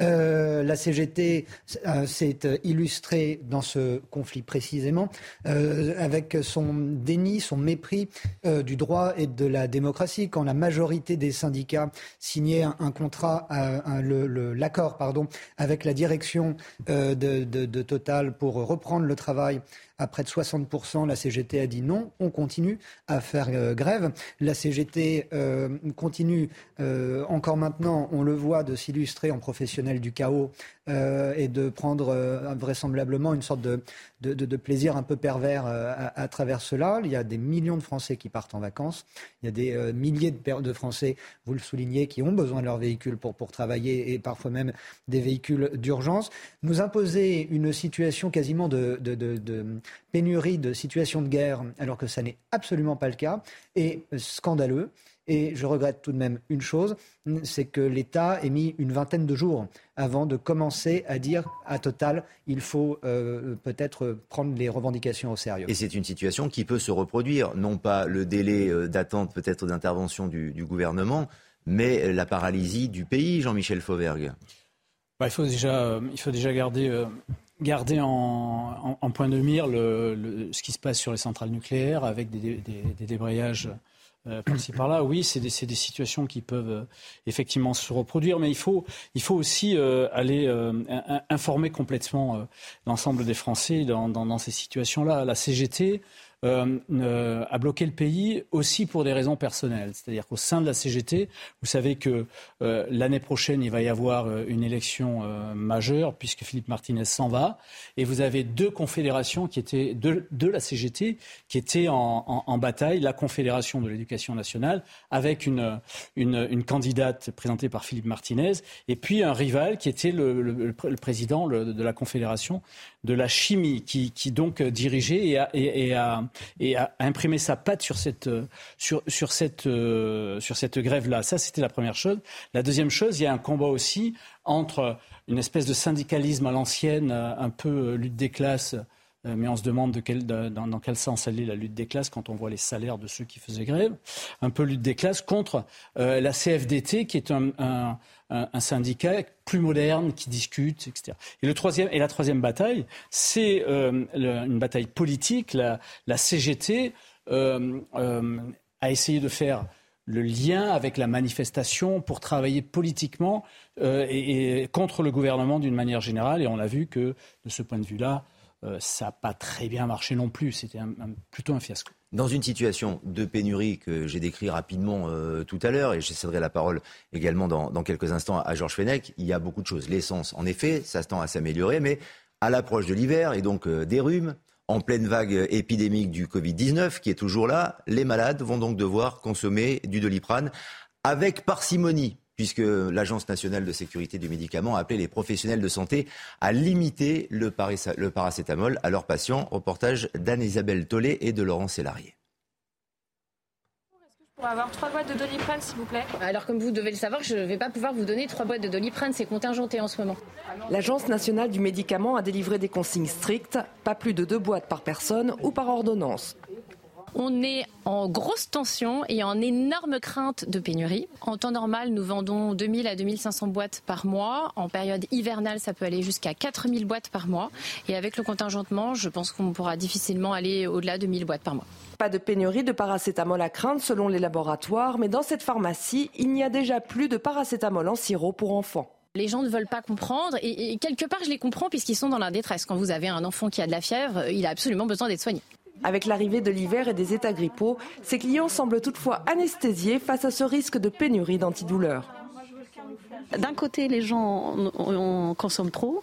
Euh, la CGT euh, s'est illustrée dans ce conflit précisément euh, avec son déni, son mépris du droit et de la démocratie. Quand la majorité des syndicats signaient un, contrat, l'accord pardon, avec la direction de, de Total pour reprendre le travail à près de 60%, la CGT a dit non, on continue à faire euh, grève. La CGT euh, continue euh, encore maintenant, on le voit, de s'illustrer en professionnel du chaos et de prendre vraisemblablement une sorte de, plaisir un peu pervers à, travers cela. Il y a des millions de Français qui partent en vacances. Il y a des milliers de, de, Français, vous le soulignez, qui ont besoin de leur véhicule pour, pour travailler et parfois même des véhicules d'urgence. Nous imposer une situation quasiment de, pénurie, de situation de guerre, alors que ça n'est absolument pas le cas, est scandaleux. Et je regrette tout de même une chose, c'est que l'État ait mis une vingtaine de jours avant de commencer à dire à Total, il faut euh, peut-être prendre les revendications au sérieux. Et c'est une situation qui peut se reproduire, non pas le délai euh, d'attente peut-être d'intervention du, gouvernement, mais la paralysie du pays, Jean-Michel Fauvergue. Bah, il, faut déjà, euh, il faut déjà garder garder en, point de mire ce qui se passe sur les centrales nucléaires avec des, débrayages euh, par-ci par-là. Oui, c'est des, situations qui peuvent euh, effectivement se reproduire, mais il faut, il faut aussi euh, aller informer complètement l'ensemble des Français dans, ces situations-là. La CGT a bloqué le pays aussi pour des raisons personnelles. C'est-à-dire qu'au sein de la CGT, vous savez que l'année prochaine, il va y avoir une élection majeure puisque Philippe Martinez s'en va. Et vous avez deux confédérations qui étaient de, la CGT qui étaient en, bataille. La Confédération de l'éducation nationale avec une, une, candidate présentée par Philippe Martinez et puis un rival qui était le, président de la Confédération de la chimie qui, donc dirigeait et a, et, a, et a, imprimé sa patte sur cette, sur, sur cette, sur cette grève-là. Ça, c'était la première chose. La deuxième chose, il y a un combat aussi entre une espèce de syndicalisme à l'ancienne, un peu lutte des classes euh, mais on se demande dans, quel sens est la lutte des classes quand on voit les salaires de ceux qui faisaient grève. Un peu lutte des classes contre euh, la CFDT, qui est un, syndicat plus moderne, qui discute, etc. Et, le troisième, et la troisième bataille, c'est euh, une bataille politique. La, CGT a essayé de faire le lien avec la manifestation pour travailler politiquement et, contre le gouvernement d'une manière générale. Et on a vu que, de ce point de vue-là, euh, ça n'a pas très bien marché non plus. C'était plutôt un fiasco. Dans une situation de pénurie que j'ai décrit rapidement euh, tout à l'heure, et je céderai la parole également dans, quelques instants à Georges Fenech, il y a beaucoup de choses. L'essence, en effet, ça tend à s'améliorer, mais à l'approche de l'hiver et donc euh, des rhumes, en pleine vague épidémique du Covid-19 qui est toujours là, les malades vont donc devoir consommer du doliprane avec parcimonie puisque l'Agence nationale de sécurité du médicament a appelé les professionnels de santé à limiter le, paracétamol à leurs patients. Reportage d'Anne-Isabelle Tollet et de Laurent Sélarié. Pour avoir trois boîtes de doliprane, s'il vous plaît? Alors, comme vous devez le savoir, je ne vais pas pouvoir vous donner trois boîtes de doliprane, c'est contingenté en ce moment. L'Agence nationale du médicament a délivré des consignes strictes, pas plus de deux boîtes par personne ou par ordonnance. On est en grosse tension et en énorme crainte de pénurie. En temps normal, nous vendons 2000 à 2500 boîtes par mois. En période hivernale, ça peut aller jusqu'à 4000 boîtes par mois. Et avec le contingentement, je pense qu'on pourra difficilement aller au-delà de 1000 boîtes par mois. Pas de pénurie de paracétamol à craindre selon les laboratoires, mais dans cette pharmacie, il n'y a déjà plus de paracétamol en sirop pour enfants. Les gens ne veulent pas comprendre et, et quelque part je les comprends puisqu'ils sont dans la détresse. Quand vous avez un enfant qui a de la fièvre, il a absolument besoin d'être soigné. Avec l'arrivée de l'hiver et des états grippaux, ses clients semblent toutefois anesthésiés face à ce risque de pénurie d'antidouleurs. D'un côté, les gens en consomment trop,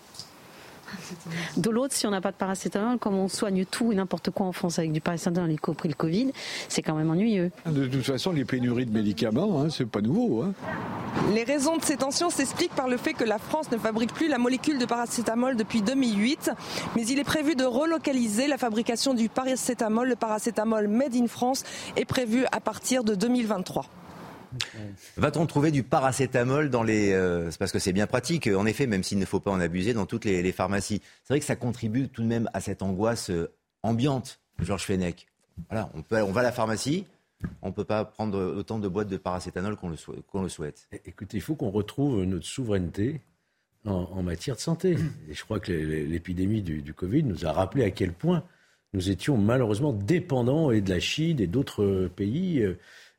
de l'autre, si on n'a pas de paracétamol, comme on soigne tout et n'importe quoi en France avec du paracétamol, y compris le Covid, c'est quand même ennuyeux. De toute façon, les pénuries de médicaments, hein, c'est pas nouveau. Hein. Les raisons de ces tensions s'expliquent par le fait que la France ne fabrique plus la molécule de paracétamol depuis 2008, mais il est prévu de relocaliser la fabrication du paracétamol. Le paracétamol Made in France est prévu à partir de 2023. Va-t-on trouver du paracétamol dans les... Euh, parce que c'est bien pratique, en effet, même s'il ne faut pas en abuser dans toutes les, pharmacies. C'est vrai que ça contribue tout de même à cette angoisse euh, ambiante, Georges Fenech. Voilà, on, va à la pharmacie, on ne peut pas prendre autant de boîtes de paracétamol qu'on le, souhaite. Écoutez, il faut qu'on retrouve notre souveraineté en, matière de santé. Et je crois que l'épidémie du, du, Covid nous a rappelé à quel point nous étions malheureusement dépendants et de la Chine et d'autres pays.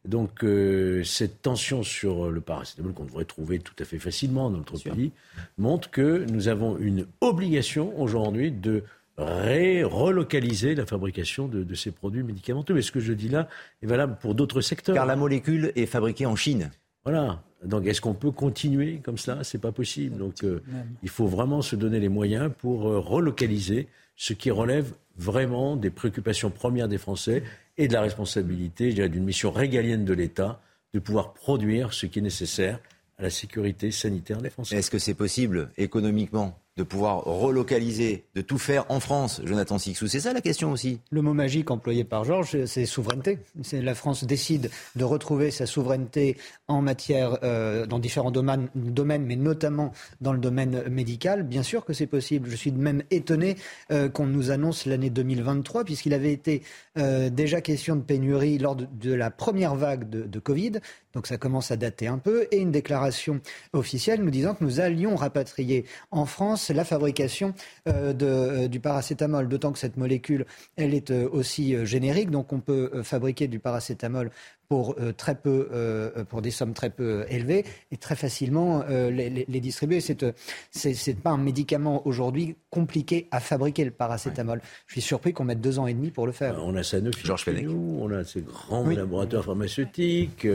Donc euh, cette tension sur le paracétamol qu'on devrait trouver tout à fait facilement dans notre pays montre que nous avons une obligation aujourd'hui de relocaliser la fabrication de, ces produits médicamenteux. Mais ce que je dis là est valable pour d'autres secteurs. Car la molécule est fabriquée en Chine. Voilà. Donc est-ce qu'on peut continuer comme ça C'est pas possible. Donc euh, il faut vraiment se donner les moyens pour euh, relocaliser ce qui relève vraiment des préoccupations premières des Français et de la responsabilité, je dirais, d'une mission régalienne de l'État de pouvoir produire ce qui est nécessaire à la sécurité sanitaire des Français. Est-ce que c'est possible économiquement? De pouvoir relocaliser, de tout faire en France, Jonathan Sixou C'est ça la question aussi. Le mot magique employé par Georges, c'est souveraineté. La France décide de retrouver sa souveraineté en matière, euh, dans différents domaines, mais notamment dans le domaine médical. Bien sûr que c'est possible. Je suis même étonné euh, qu'on nous annonce l'année 2023, puisqu'il avait été euh, déjà question de pénurie lors de, la première vague de Covid. Donc ça commence à dater un peu. Et une déclaration officielle nous disant que nous allions rapatrier en France la fabrication euh, euh, du paracétamol, d'autant que cette molécule, elle est euh, aussi générique, donc on peut fabriquer du paracétamol pour très peu, pour des sommes très peu élevées et très facilement les, les, distribuer. C'est c'est pas un médicament aujourd'hui compliqué à fabriquer le paracétamol. Je suis surpris qu'on mette deux ans et demi pour le faire. On a Sanofi Georges nous, on a ces grands laboratoires pharmaceutiques.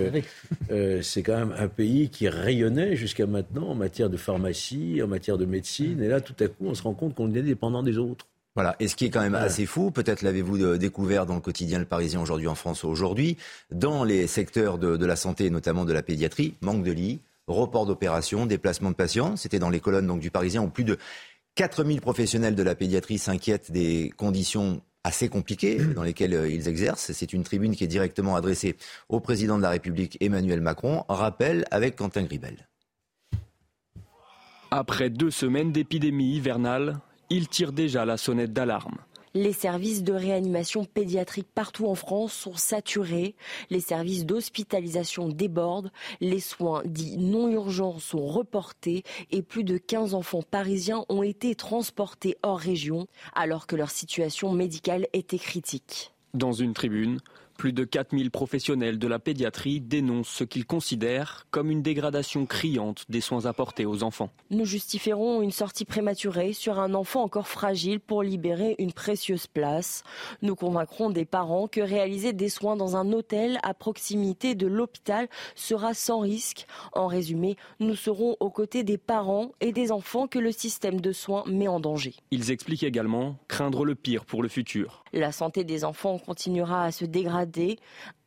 c'est quand même un pays qui rayonnait jusqu'à maintenant en matière de pharmacie, en matière de médecine. Et là, tout à coup, on se rend compte qu'on est dépendant des autres. Voilà. Et ce qui est quand même assez fou, peut-être l'avez-vous euh, découvert dans le quotidien Le Parisien aujourd'hui en France aujourd'hui, dans les secteurs de, la santé, notamment de la pédiatrie, manque de lits, report d'opérations, déplacement de patients. C'était dans les colonnes donc, du Parisien où plus de 4000 professionnels de la pédiatrie s'inquiètent des conditions assez compliquées dans lesquelles euh, ils exercent. C'est une tribune qui est directement adressée au président de la République Emmanuel Macron. Rappel avec Quentin Gribel. Après deux semaines d'épidémie hivernale, il tire déjà la sonnette d'alarme. Les services de réanimation pédiatrique partout en France sont saturés, les services d'hospitalisation débordent, les soins dits non urgents sont reportés et plus de 15 enfants parisiens ont été transportés hors région alors que leur situation médicale était critique. Dans une tribune, plus de 4000 professionnels de la pédiatrie dénoncent ce qu'ils considèrent comme une dégradation criante des soins apportés aux enfants. Nous justifierons une sortie prématurée sur un enfant encore fragile pour libérer une précieuse place. Nous convaincrons des parents que réaliser des soins dans un hôtel à proximité de l'hôpital sera sans risque. En résumé, nous serons aux côtés des parents et des enfants que le système de soins met en danger. Ils expliquent également craindre le pire pour le futur. La santé des enfants continuera à se dégrader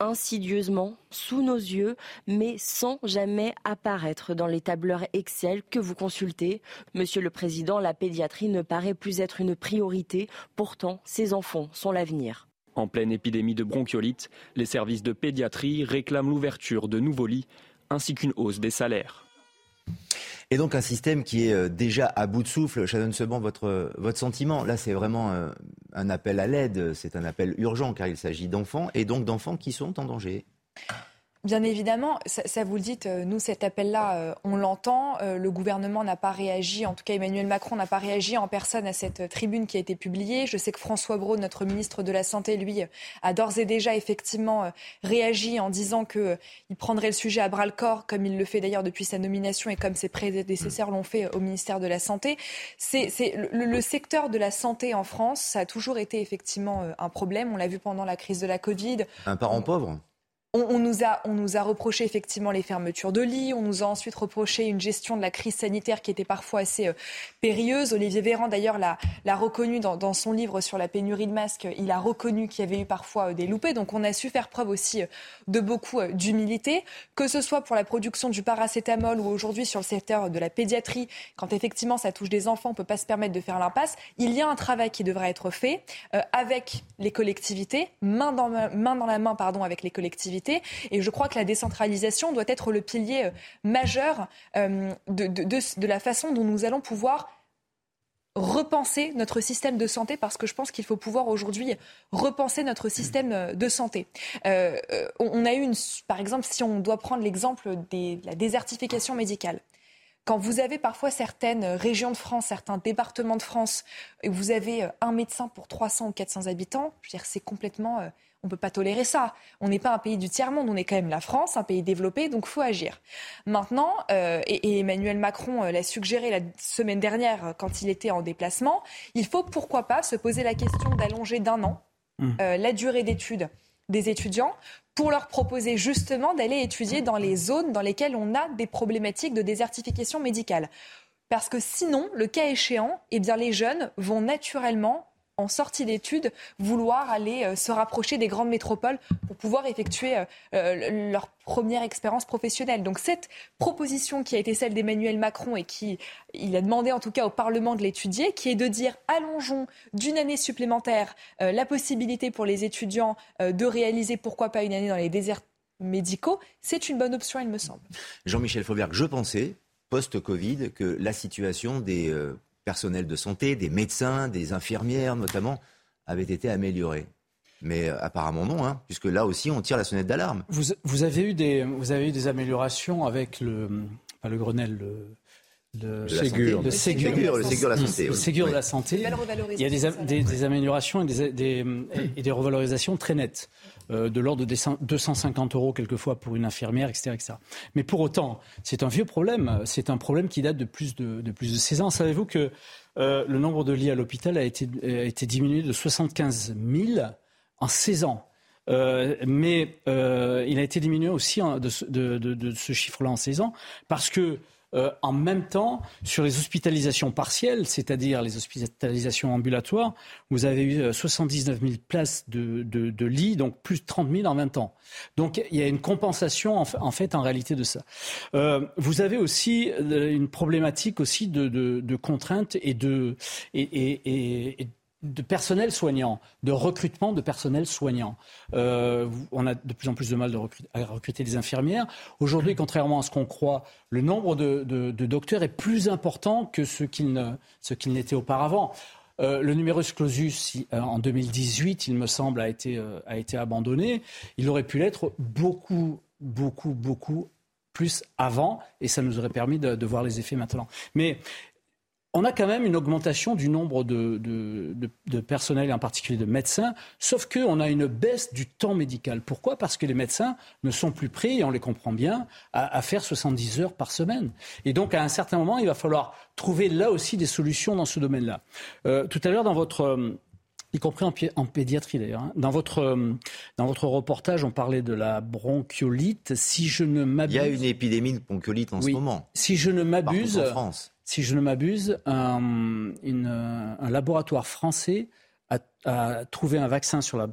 insidieusement sous nos yeux, mais sans jamais apparaître dans les tableurs Excel que vous consultez. Monsieur le Président, la pédiatrie ne paraît plus être une priorité. Pourtant, ces enfants sont l'avenir. En pleine épidémie de bronchiolite, les services de pédiatrie réclament l'ouverture de nouveaux lits ainsi qu'une hausse des salaires. Et donc un système qui est euh, déjà à bout de souffle. Shannon Seban, votre, votre sentiment, là c'est vraiment euh, un appel à l'aide, c'est un appel urgent car il s'agit d'enfants et donc d'enfants qui sont en danger. Bien évidemment, ça, vous le dites, euh, nous, cet appel-là, euh, on l'entend. Euh, le gouvernement n'a pas réagi, en tout cas Emmanuel Macron n'a pas réagi en personne à cette tribune qui a été publiée. Je sais que François Braun, notre ministre de la Santé, lui, a d'ores et déjà effectivement réagi en disant qu'il prendrait le sujet à bras-le-corps, comme il le fait d'ailleurs depuis sa nomination et comme ses prédécesseurs l'ont fait au ministère de la Santé. C'est le, le secteur de la santé en France, ça a toujours été effectivement un problème. On l'a vu pendant la crise de la Covid. Un parent pauvre? On, nous a, reproché effectivement les fermetures de lits. On nous a ensuite reproché une gestion de la crise sanitaire qui était parfois assez euh, périlleuse. Olivier Véran, d'ailleurs, l'a, reconnu dans, son livre sur la pénurie de masques. Il a reconnu qu'il y avait eu parfois euh, des loupés. Donc, on a su faire preuve aussi euh, de beaucoup d'humilité, que ce soit pour la production du paracétamol ou aujourd'hui sur le secteur de la pédiatrie. Quand effectivement ça touche des enfants, on ne peut pas se permettre de faire l'impasse. Il y a un travail qui devrait être fait avec les collectivités, main dans, main dans la main pardon, avec les collectivités et je crois que la décentralisation doit être le pilier euh, majeur euh, de, la façon dont nous allons pouvoir repenser notre système de santé parce que je pense qu'il faut pouvoir aujourd'hui repenser notre système euh, de santé. on a eu, une, par exemple, si on doit prendre l'exemple de la désertification médicale. Quand vous avez parfois certaines régions de France, certains départements de France, et vous avez un médecin pour 300 ou 400 habitants, je veux dire, c'est complètement on ne peut pas tolérer ça. On n'est pas un pays du tiers-monde, on est quand même la France, un pays développé, donc il faut agir. Maintenant, euh, et, Emmanuel Macron euh, l'a suggéré la semaine dernière euh, quand il était en déplacement, il faut pourquoi pas se poser la question d'allonger d'un an mmh. la durée d'études des étudiants pour leur proposer justement d'aller étudier dans les zones dans lesquelles on a des problématiques de désertification médicale. Parce que sinon, le cas échéant, eh bien, les jeunes vont naturellement en sortie d'études, vouloir aller euh, se rapprocher des grandes métropoles pour pouvoir effectuer euh, euh, leur première expérience professionnelle. Donc cette proposition qui a été celle d'Emmanuel Macron et qui il a demandé en tout cas au Parlement de l'étudier, qui est de dire allongeons d'une année supplémentaire la possibilité pour les étudiants de réaliser pourquoi pas une année dans les déserts médicaux, c'est une bonne option, il me semble. Jean-Michel Fauvergue, je pensais post-Covid que la situation des personnel de santé, des médecins, des infirmières notamment, avaient été améliorés. Mais euh, apparemment non, hein, puisque là aussi on tire la sonnette d'alarme. Vous, avez eu des, vous avez eu des améliorations avec le, le Grenelle le Ségur. Le Ségur, le Ségur de la santé. Le Ségur de la santé. Il y a des, des, des améliorations et des, des, et des revalorisations très nettes. Euh, de l'ordre de 250 euros quelquefois pour une infirmière, etc. etc. Mais pour autant, c'est un vieux problème. C'est un problème qui date de plus de, de plus de 16 ans. Savez-vous que euh, le nombre de lits à l'hôpital a été, a été diminué de 75 000 en 16 ans euh, mais il a été diminué aussi de, de, de ce chiffre-là en 16 ans parce que euh, en même temps, sur les hospitalisations partielles, c'est-à-dire les hospitalisations ambulatoires, vous avez eu 79 000 places de, de, de, lits, donc plus de 30 000 en 20 ans. Donc il y a une compensation en, fait en réalité de ça. Euh, vous avez aussi euh, une problématique aussi de, de contraintes et de et de personnel soignant, de recrutement de personnel soignant. Euh, on a de plus en plus de mal de recruter, à recruter des infirmières. Aujourd'hui, contrairement à ce qu'on croit, le nombre de, de, de, docteurs est plus important que ce qu'il n'était auparavant. Euh, le numerus clausus, euh, en 2018, il me semble, a été, a été abandonné. Il aurait pu l'être beaucoup, beaucoup, beaucoup plus avant, et ça nous aurait permis de, de voir les effets maintenant. Mais on a quand même une augmentation du nombre de, de, de, de personnel, et en particulier de médecins, sauf qu'on a une baisse du temps médical. Pourquoi? Parce que les médecins ne sont plus prêts, et on les comprend bien, à, à, faire 70 heures par semaine. Et donc, à un certain moment, il va falloir trouver là aussi des solutions dans ce domaine-là. Euh, tout à l'heure, dans votre... Euh, y compris en, en pédiatrie d'ailleurs. Hein. Dans, votre, euh, dans votre reportage, on parlait de la bronchiolite. Si je ne m'abuse... Il y a une épidémie de bronchiolite en oui. ce moment. Si je ne m'abuse... En France si je ne m'abuse, un, laboratoire français a, trouvé un vaccin sur la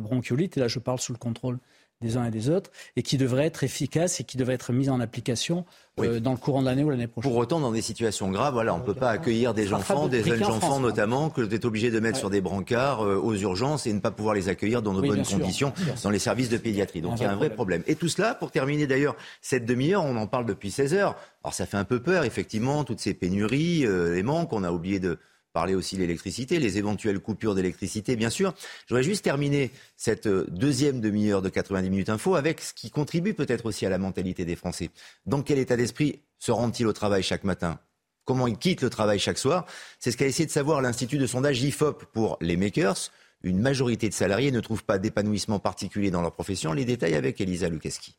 bronchiolite, et là je parle sous le contrôle des uns et des autres, et qui devrait être efficace et qui devrait être mis en application oui. euh, dans le courant de l'année ou l'année prochaine. Pour autant, dans des situations graves, voilà, on ne peut pas accueillir des enfants, des jeunes enfants France, notamment, que vous êtes obligé de mettre ouais. sur des brancards euh, aux urgences et ne pas pouvoir les accueillir dans de oui, bonnes conditions sûr, dans les services de pédiatrie. Donc il y a un vrai problème. problème. Et tout cela, pour terminer d'ailleurs cette demi-heure, on en parle depuis 16 heures. Alors ça fait un peu peur, effectivement, toutes ces pénuries, euh, les manques, on a oublié de parler aussi de l'électricité, les éventuelles coupures d'électricité, bien sûr. J'aurais juste terminé cette deuxième demi-heure de 90 minutes info avec ce qui contribue peut-être aussi à la mentalité des Français. Dans quel état d'esprit se rendent-ils au travail chaque matin? Comment ils quittent le travail chaque soir? C'est ce qu'a essayé de savoir l'Institut de sondage IFOP pour les makers. Une majorité de salariés ne trouvent pas d'épanouissement particulier dans leur profession. Les détails avec Elisa Lukaski.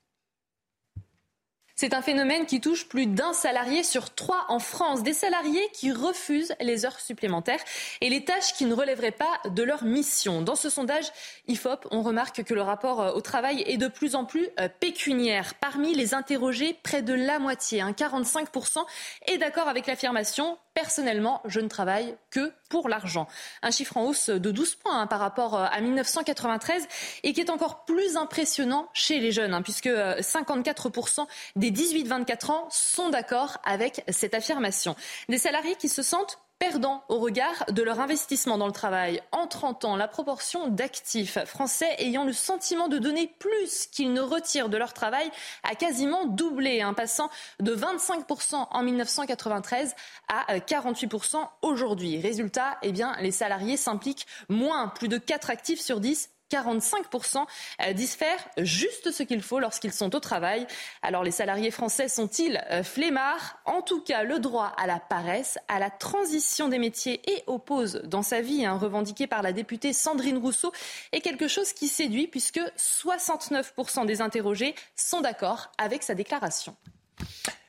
C'est un phénomène qui touche plus d'un salarié sur trois en France. Des salariés qui refusent les heures supplémentaires et les tâches qui ne relèveraient pas de leur mission. Dans ce sondage IFOP, on remarque que le rapport au travail est de plus en plus pécuniaire. Parmi les interrogés, près de la moitié, hein, 45%, est d'accord avec l'affirmation Personnellement, je ne travaille que pour l'argent. Un chiffre en hausse de 12 points hein, par rapport à 1993 et qui est encore plus impressionnant chez les jeunes, hein, puisque 54% des 18-24 ans sont d'accord avec cette affirmation. Des salariés qui se sentent perdants au regard de leur investissement dans le travail. En 30 ans, la proportion d'actifs français ayant le sentiment de donner plus qu'ils ne retirent de leur travail a quasiment doublé, hein, passant de 25% en 1993 à 48% aujourd'hui. Résultat, eh bien, les salariés s'impliquent moins, plus de 4 actifs sur 10 45% disent faire juste ce qu'il faut lorsqu'ils sont au travail. Alors les salariés français sont-ils flemmards? En tout cas, le droit à la paresse, à la transition des métiers et aux pauses dans sa vie, hein, revendiqué par la députée Sandrine Rousseau, est quelque chose qui séduit puisque 69% des interrogés sont d'accord avec sa déclaration.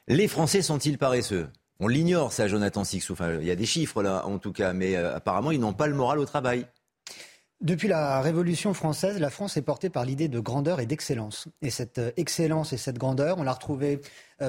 Les Français sont-ils paresseux? On l'ignore, ça, Jonathan Sixou. Il y a des chiffres là, en tout cas, mais euh, apparemment, ils n'ont pas le moral au travail. Depuis la Révolution française, la France est portée par l'idée de grandeur et d'excellence. Et cette excellence et cette grandeur, on l'a retrouvée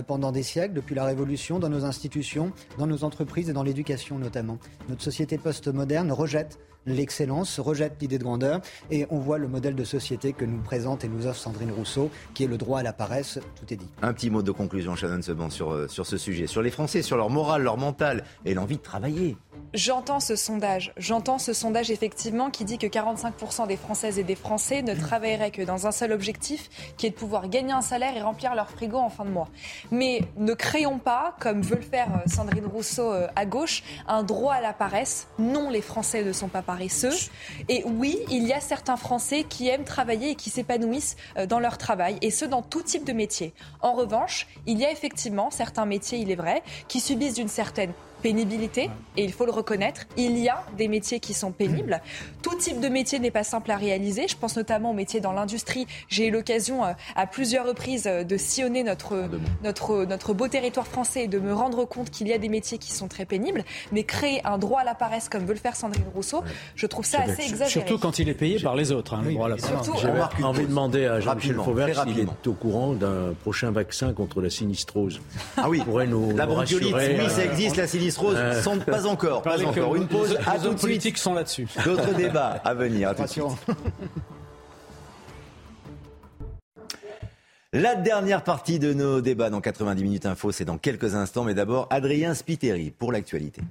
pendant des siècles, depuis la Révolution, dans nos institutions, dans nos entreprises et dans l'éducation notamment. Notre société post-moderne rejette l'excellence, rejette l'idée de grandeur, et on voit le modèle de société que nous présente et nous offre Sandrine Rousseau, qui est le droit à la paresse, tout est dit. Un petit mot de conclusion, Shannon Seban, sur, sur ce sujet, sur les Français, sur leur morale, leur mental et l'envie de travailler. J'entends ce sondage. J'entends ce sondage effectivement qui dit que 45% des Françaises et des Français ne travailleraient que dans un seul objectif, qui est de pouvoir gagner un salaire et remplir leur frigo en fin de mois. Mais ne créons pas, comme veut le faire euh, Sandrine Rousseau euh, à gauche, un droit à la paresse. Non, les Français ne sont pas paresseux. Et oui, il y a certains Français qui aiment travailler et qui s'épanouissent euh, dans leur travail, et ce dans tout type de métier. En revanche, il y a effectivement certains métiers, il est vrai, qui subissent une certaine pénibilité, et il faut le reconnaître. Il y a des métiers qui sont pénibles. Tout type de métier n'est pas simple à réaliser. Je pense notamment aux métiers dans l'industrie. J'ai eu l'occasion euh, à plusieurs reprises euh, de sillonner notre, notre, notre beau territoire français et de me rendre compte qu'il y a des métiers qui sont très pénibles. Mais créer un droit à la paresse, comme veut le faire Sandrine Rousseau, je trouve ça assez exagéré. Surtout quand il est payé par les autres, hein, le droit à la paresse. J'ai envie de demander à Jean-Michel Fauvert s'il est au courant d'un prochain vaccin contre la sinistrose. Ah oui, pourrait nous, la bronchiolite, rassurer, oui, ça euh, existe, la sinistrose, euh, sans- pas encore, pas encore. Une pause, les à tout de politiques sont là-dessus. D'autres débats à venir, à tout de suite. La dernière partie de nos débats dans 90 minutes info, c'est dans quelques instants, mais d'abord Adrien Spiteri pour l'actualité.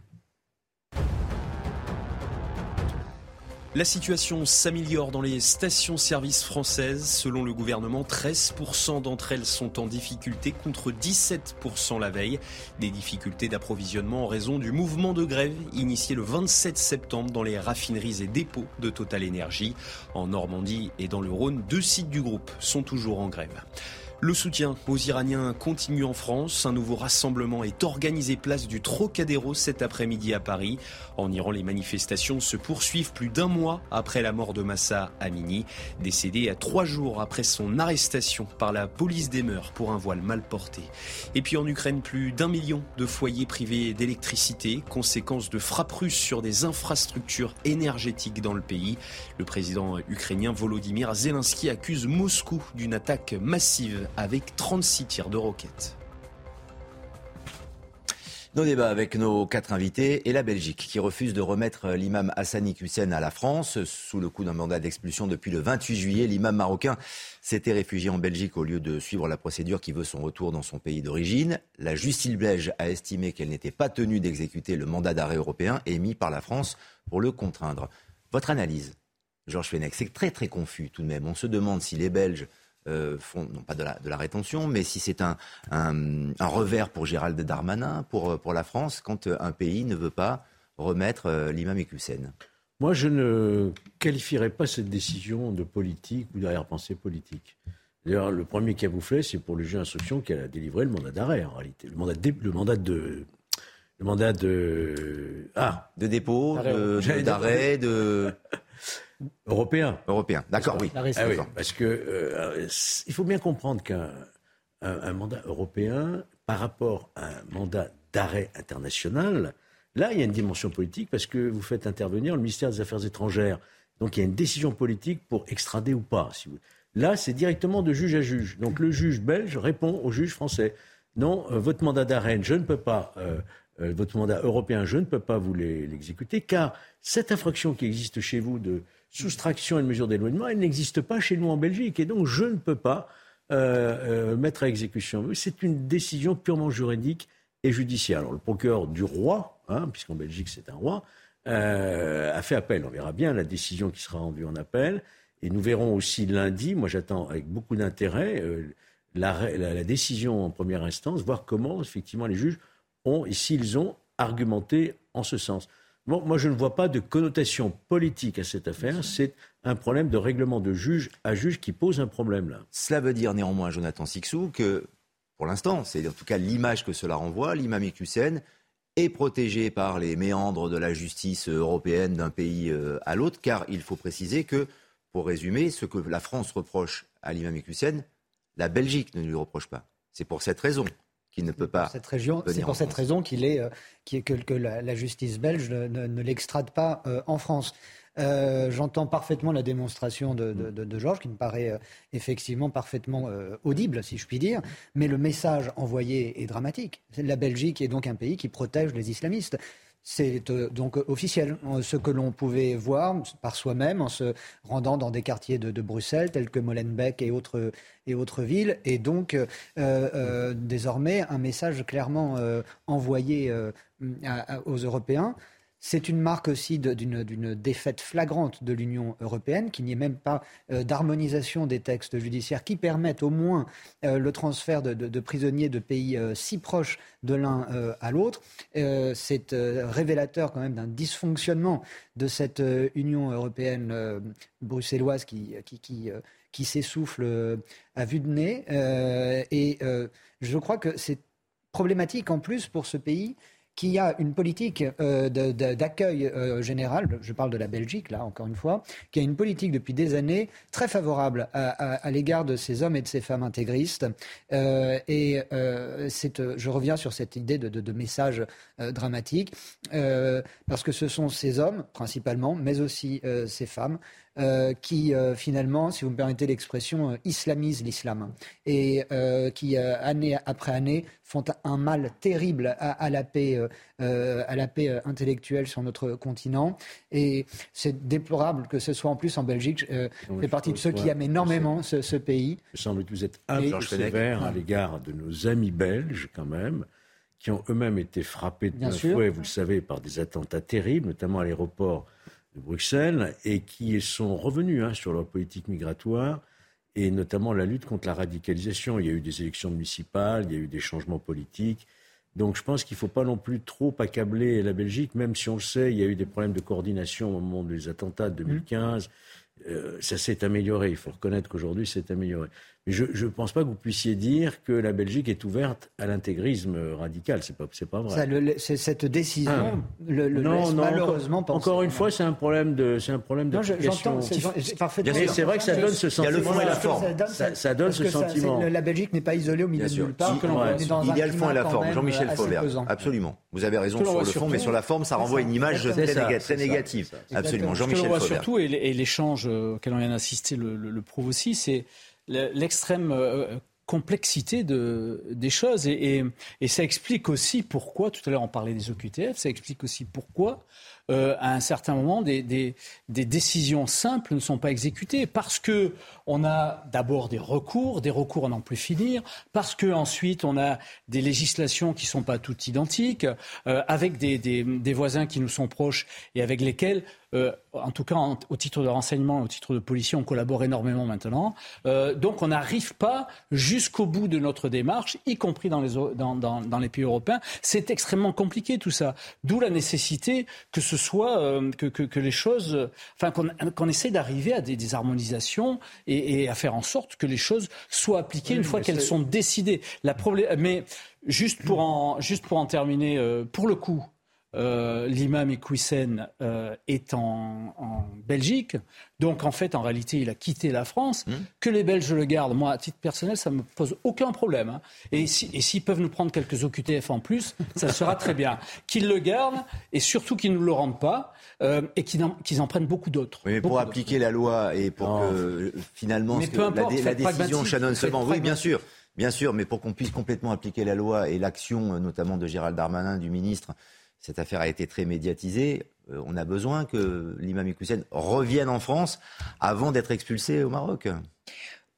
La situation s'améliore dans les stations-service françaises. Selon le gouvernement, 13% d'entre elles sont en difficulté contre 17% la veille. Des difficultés d'approvisionnement en raison du mouvement de grève initié le 27 septembre dans les raffineries et dépôts de Total Energy. En Normandie et dans le Rhône, deux sites du groupe sont toujours en grève. Le soutien aux Iraniens continue en France. Un nouveau rassemblement est organisé place du Trocadéro cet après-midi à Paris. En Iran, les manifestations se poursuivent plus d'un mois après la mort de Massa Amini, décédé à trois jours après son arrestation par la police des mœurs pour un voile mal porté. Et puis en Ukraine, plus d'un million de foyers privés d'électricité, conséquence de frappes russes sur des infrastructures énergétiques dans le pays. Le président ukrainien Volodymyr Zelensky accuse Moscou d'une attaque massive avec 36 tirs de roquettes. Nos débats avec nos quatre invités et la Belgique qui refuse de remettre l'imam Hassani Hussein à la France sous le coup d'un mandat d'expulsion depuis le 28 juillet. L'imam marocain s'était réfugié en Belgique au lieu de suivre la procédure qui veut son retour dans son pays d'origine. La justice belge a estimé qu'elle n'était pas tenue d'exécuter le mandat d'arrêt européen émis par la France pour le contraindre. Votre analyse, Georges Fenech, c'est très très confus tout de même. On se demande si les Belges euh, font, non pas de la, de la rétention, mais si c'est un, un, un revers pour Gérald Darmanin, pour, pour la France, quand euh, un pays ne veut pas remettre euh, l'imam Hussein. Moi, je ne qualifierais pas cette décision de politique ou d'arrière-pensée politique. D'ailleurs, le premier camouflet, c'est pour le juge d'instruction qui a délivré le mandat d'arrêt, en réalité. Le mandat de, le mandat de, le mandat de, ah, De dépôt, de- d'arrêt, de... européen. Européen, d'accord, oui. Ah oui, parce que euh, il faut bien comprendre qu'un un, un mandat européen, par rapport à un mandat d'arrêt international, là, il y a une dimension politique parce que vous faites intervenir le ministère des Affaires étrangères. Donc, il y a une décision politique pour extrader ou pas. Si vous... Là, c'est directement de juge à juge. Donc, le juge belge répond au juge français. Non, euh, votre mandat d'arrêt, je ne peux pas. euh, euh, votre mandat européen, je ne peux pas vous l'exécuter, car cette infraction qui existe chez vous de soustraction et de mesure d'éloignement, elle n'existe pas chez nous en Belgique. Et donc, je ne peux pas euh, euh, mettre à exécution. C'est une décision purement juridique et judiciaire. Alors, le procureur du roi, hein, puisqu'en Belgique c'est un roi, euh, a fait appel. On verra bien la décision qui sera rendue en appel. Et nous verrons aussi lundi, moi j'attends avec beaucoup d'intérêt, la- la décision en première instance, voir comment effectivement les juges ont, et s'ils ont argumenté en ce sens. Bon, moi, je ne vois pas de connotation politique à cette affaire. C'est un problème de règlement de juge à juge qui pose un problème là. Cela veut dire néanmoins, Jonathan Sixou, que pour l'instant, c'est en tout cas l'image que cela renvoie, l'imam Hussein est protégé par les méandres de la justice européenne d'un pays euh, à l'autre, car il faut préciser que, pour résumer, ce que la France reproche à l'imam Hussein, la Belgique ne lui reproche pas. C'est pour cette raison qu'il ne peut pas. cette région. venir C'est pour cette France. raison qu'il est, euh, est que, que la, la justice belge ne, ne- ne l'extrade pas euh, en France. Euh, J'entends parfaitement la démonstration de, de- de- de Georges, qui me paraît euh, effectivement parfaitement audible, si je puis dire, mais le message envoyé est dramatique. La Belgique est donc un pays qui protège les islamistes. C'est euh, donc officiel. Euh, Ce que l'on pouvait voir par soi-même en se rendant dans des quartiers de, de Bruxelles, tels que Molenbeek et autres, et autres villes, et donc euh, euh, désormais un message clairement euh, envoyé euh, à- à- aux Européens. C'est une marque aussi d'une défaite flagrante de l'Union européenne, qu'il n'y ait même pas euh, d'harmonisation des textes judiciaires qui permettent au moins euh, le transfert de, prisonniers de pays euh, si proches de l'un à l'autre. c'est révélateur quand même d'un dysfonctionnement de cette Union européenne bruxelloise qui, s'essouffle à vue de nez. et je crois que c'est problématique en plus pour ce pays qui a une politique euh, d'accueil euh, général, je parle de la Belgique là encore une fois, qui a une politique depuis des années très favorable à, l'égard de ces hommes et de ces femmes intégristes. Euh, et je reviens sur cette idée de, de message dramatique, parce que ce sont ces hommes principalement, mais aussi ces femmes, euh, qui euh, finalement, si vous me permettez l'expression, euh, islamisent l'islam et qui, année après année, font un mal terrible à, la paix, à la paix intellectuelle sur notre continent. Et c'est déplorable que ce soit en plus en Belgique. je fais partie de ceux qui aiment énormément ce, pays. Il semble que vous êtes un peu sévère à l'égard de nos amis belges, quand même qui ont eux-mêmes été frappés de plein fouet, vous le savez, par des attentats terribles, notamment à l'aéroport de Bruxelles et qui sont revenus hein, sur leur politique migratoire et notamment la lutte contre la radicalisation. Il y a eu des élections municipales, il y a eu des changements politiques. Donc je pense qu'il ne faut pas non plus trop accabler la Belgique, même si on le sait, il y a eu des problèmes de coordination au moment des attentats de 2015. Euh, ça s'est amélioré. Il faut reconnaître qu'aujourd'hui, c'est amélioré. Je ne pense pas que vous puissiez dire que la Belgique est ouverte à l'intégrisme radical. C'est pas, c'est pas vrai. c'est cette décision ah. le, non, non, malheureusement encore, encore, une fois, c'est un problème de, c'est un problème de. J'entends. Mais c'est vrai que ça donne ce sentiment. Il y a le fond et la forme. Ça, donne ce sentiment. la Belgique n'est pas isolée au milieu de nulle part. Il y a le fond et la forme. Jean-Michel Fauvert. Absolument. Vous avez raison sur le fond, mais sur la forme, ça renvoie une image très négative. Absolument. Jean-Michel Fauvert. Surtout, et l'échange auquel on vient d'assister le prouve aussi, c'est l'extrême euh, complexité de, des choses. Et, et, ça explique aussi pourquoi, tout à l'heure on parlait des OQTF, ça explique aussi pourquoi, euh, à un certain moment, des, des, des, décisions simples ne sont pas exécutées. Parce que on a d'abord des recours, des recours à n'en plus finir, parce que ensuite on a des législations qui ne sont pas toutes identiques, euh, avec des, des, voisins qui nous sont proches et avec lesquels euh, en tout cas au titre de renseignement, au titre de policier, on collabore énormément maintenant. Donc on n'arrive pas jusqu'au bout de notre démarche, y compris dans les, dans, dans, dans les pays européens. C'est extrêmement compliqué tout ça. D'où la nécessité que ce soit euh, que, que, que, les choses, enfin qu'on qu essaie d'arriver à des, des harmonisations et, et, à faire en sorte que les choses soient appliquées une fois qu'elles sont décidées. La mais juste pour en, juste pour en terminer, euh, pour le coup, euh, l'imam Iqwisen euh, est en, Belgique. Donc, en fait, en réalité, il a quitté la France. Mmh. Que les Belges le gardent, moi, à titre personnel, ça ne me pose aucun problème. Hein. Et s'ils peuvent nous prendre quelques OQTF en plus, ça sera très bien. Qu'ils le gardent et surtout qu'ils ne nous le rendent pas. Euh, et qu'ils en, prennent beaucoup d'autres. mais pour appliquer la loi et pour que finalement la, décision Shannon seulement, oui, bien sûr. Bien sûr, mais pour qu'on puisse complètement appliquer la loi et l'action notamment de Gérald Darmanin, du ministre, cette affaire a été très médiatisée. Euh, on a besoin que l'imam Iqwisen revienne en France avant d'être expulsé au Maroc.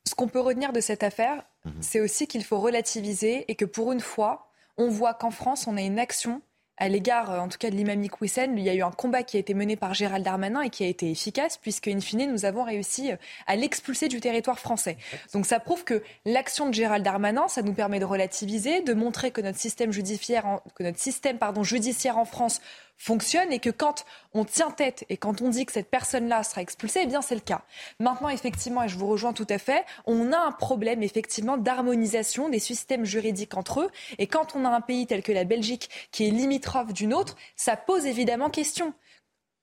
Ce qu'on peut retenir de cette affaire, mhm. c'est aussi qu'il faut relativiser et que pour une fois, on voit qu'en France, on a une action à l'égard, euh, en tout cas, de l'imam Iqwisen, il y a eu un combat qui a été mené par Gérald Darmanin et qui a été efficace, puisque, in fine, nous avons réussi euh, à l'expulser du territoire français. Donc ça prouve que l'action de Gérald Darmanin, ça nous permet de relativiser, de montrer que notre système judiciaire, que notre système pardon, judiciaire en France fonctionne et que quand on tient tête et quand on dit que cette personne-là sera expulsée, eh bien c'est le cas. Maintenant, effectivement, et je vous rejoins tout à fait, on a un problème effectivement d'harmonisation des systèmes juridiques entre eux. Et quand on a un pays tel que la Belgique qui est limitrophe d'une autre, ça pose évidemment question.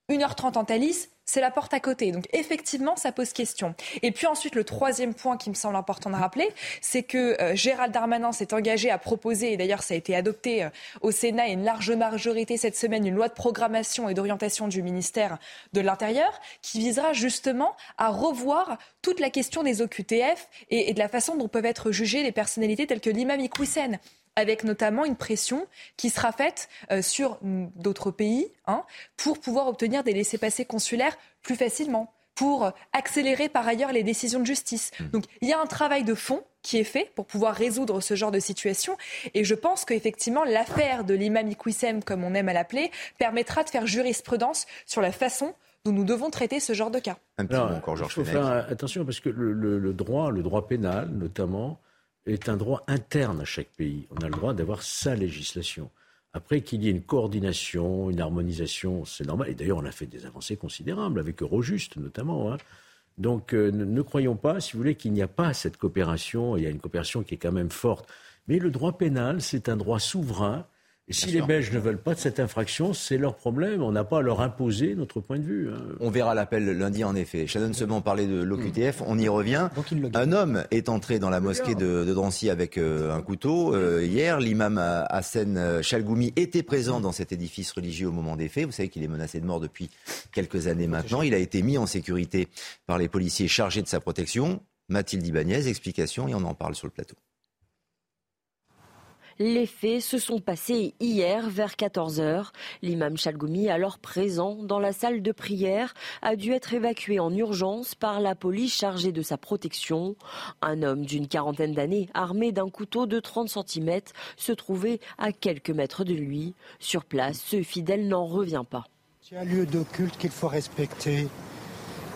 1h30 en Thalys, c'est la porte à côté. Donc effectivement, ça pose question. Et puis ensuite, le troisième point qui me semble important de rappeler, c'est que euh, Gérald Darmanin s'est engagé à proposer, et d'ailleurs ça a été adopté euh, au Sénat et une large majorité cette semaine, une loi de programmation et d'orientation du ministère de l'Intérieur, qui visera justement à revoir toute la question des OQTF et, et de la façon dont peuvent être jugées les personnalités telles que l'imam Iqwisen avec notamment une pression qui sera faite euh, sur d'autres pays hein, pour pouvoir obtenir des laissés-passer consulaires plus facilement pour accélérer par ailleurs les décisions de justice. Mmh. Donc il y a un travail de fond qui est fait pour pouvoir résoudre ce genre de situation. Et je pense qu'effectivement, l'affaire de l'imam Iqwissem, comme on aime à l'appeler, permettra de faire jurisprudence sur la façon dont nous devons traiter ce genre de cas. Un petit encore, Georges Il faut faire attention parce que le, droit, le droit pénal notamment, est un droit interne à chaque pays. On a le droit d'avoir sa législation. Après qu'il y ait une coordination, une harmonisation, c'est normal. Et d'ailleurs, on a fait des avancées considérables avec Eurojust notamment. Hein. Donc euh, ne, croyons pas, si vous voulez, qu'il n'y a pas cette coopération. Il y a une coopération qui est quand même forte. Mais le droit pénal, c'est un droit souverain et si les Belges ne veulent pas de cette infraction, c'est leur problème. On n'a pas à leur imposer notre point de vue. Hein. On verra l'appel lundi, en effet. Shannon Seban parlait de l'OQTF. On y revient. Un homme est entré dans la mosquée de, Drancy avec euh, un couteau. Euh, hier, l'imam Hassan Chalgoumi était présent dans cet édifice religieux au moment des faits. Vous savez qu'il est menacé de mort depuis quelques années maintenant. Il a été mis en sécurité par les policiers chargés de sa protection. Mathilde Ibanez, explication, et on en parle sur le plateau. Les faits se sont passés hier vers 14h. L'imam Chalgoumi, alors présent dans la salle de prière, a dû être évacué en urgence par la police chargée de sa protection. Un homme d'une quarantaine d'années, armé d'un couteau de 30 cm, se trouvait à quelques mètres de lui. Sur place, ce fidèle n'en revient pas. C'est un lieu de culte qu'il faut respecter.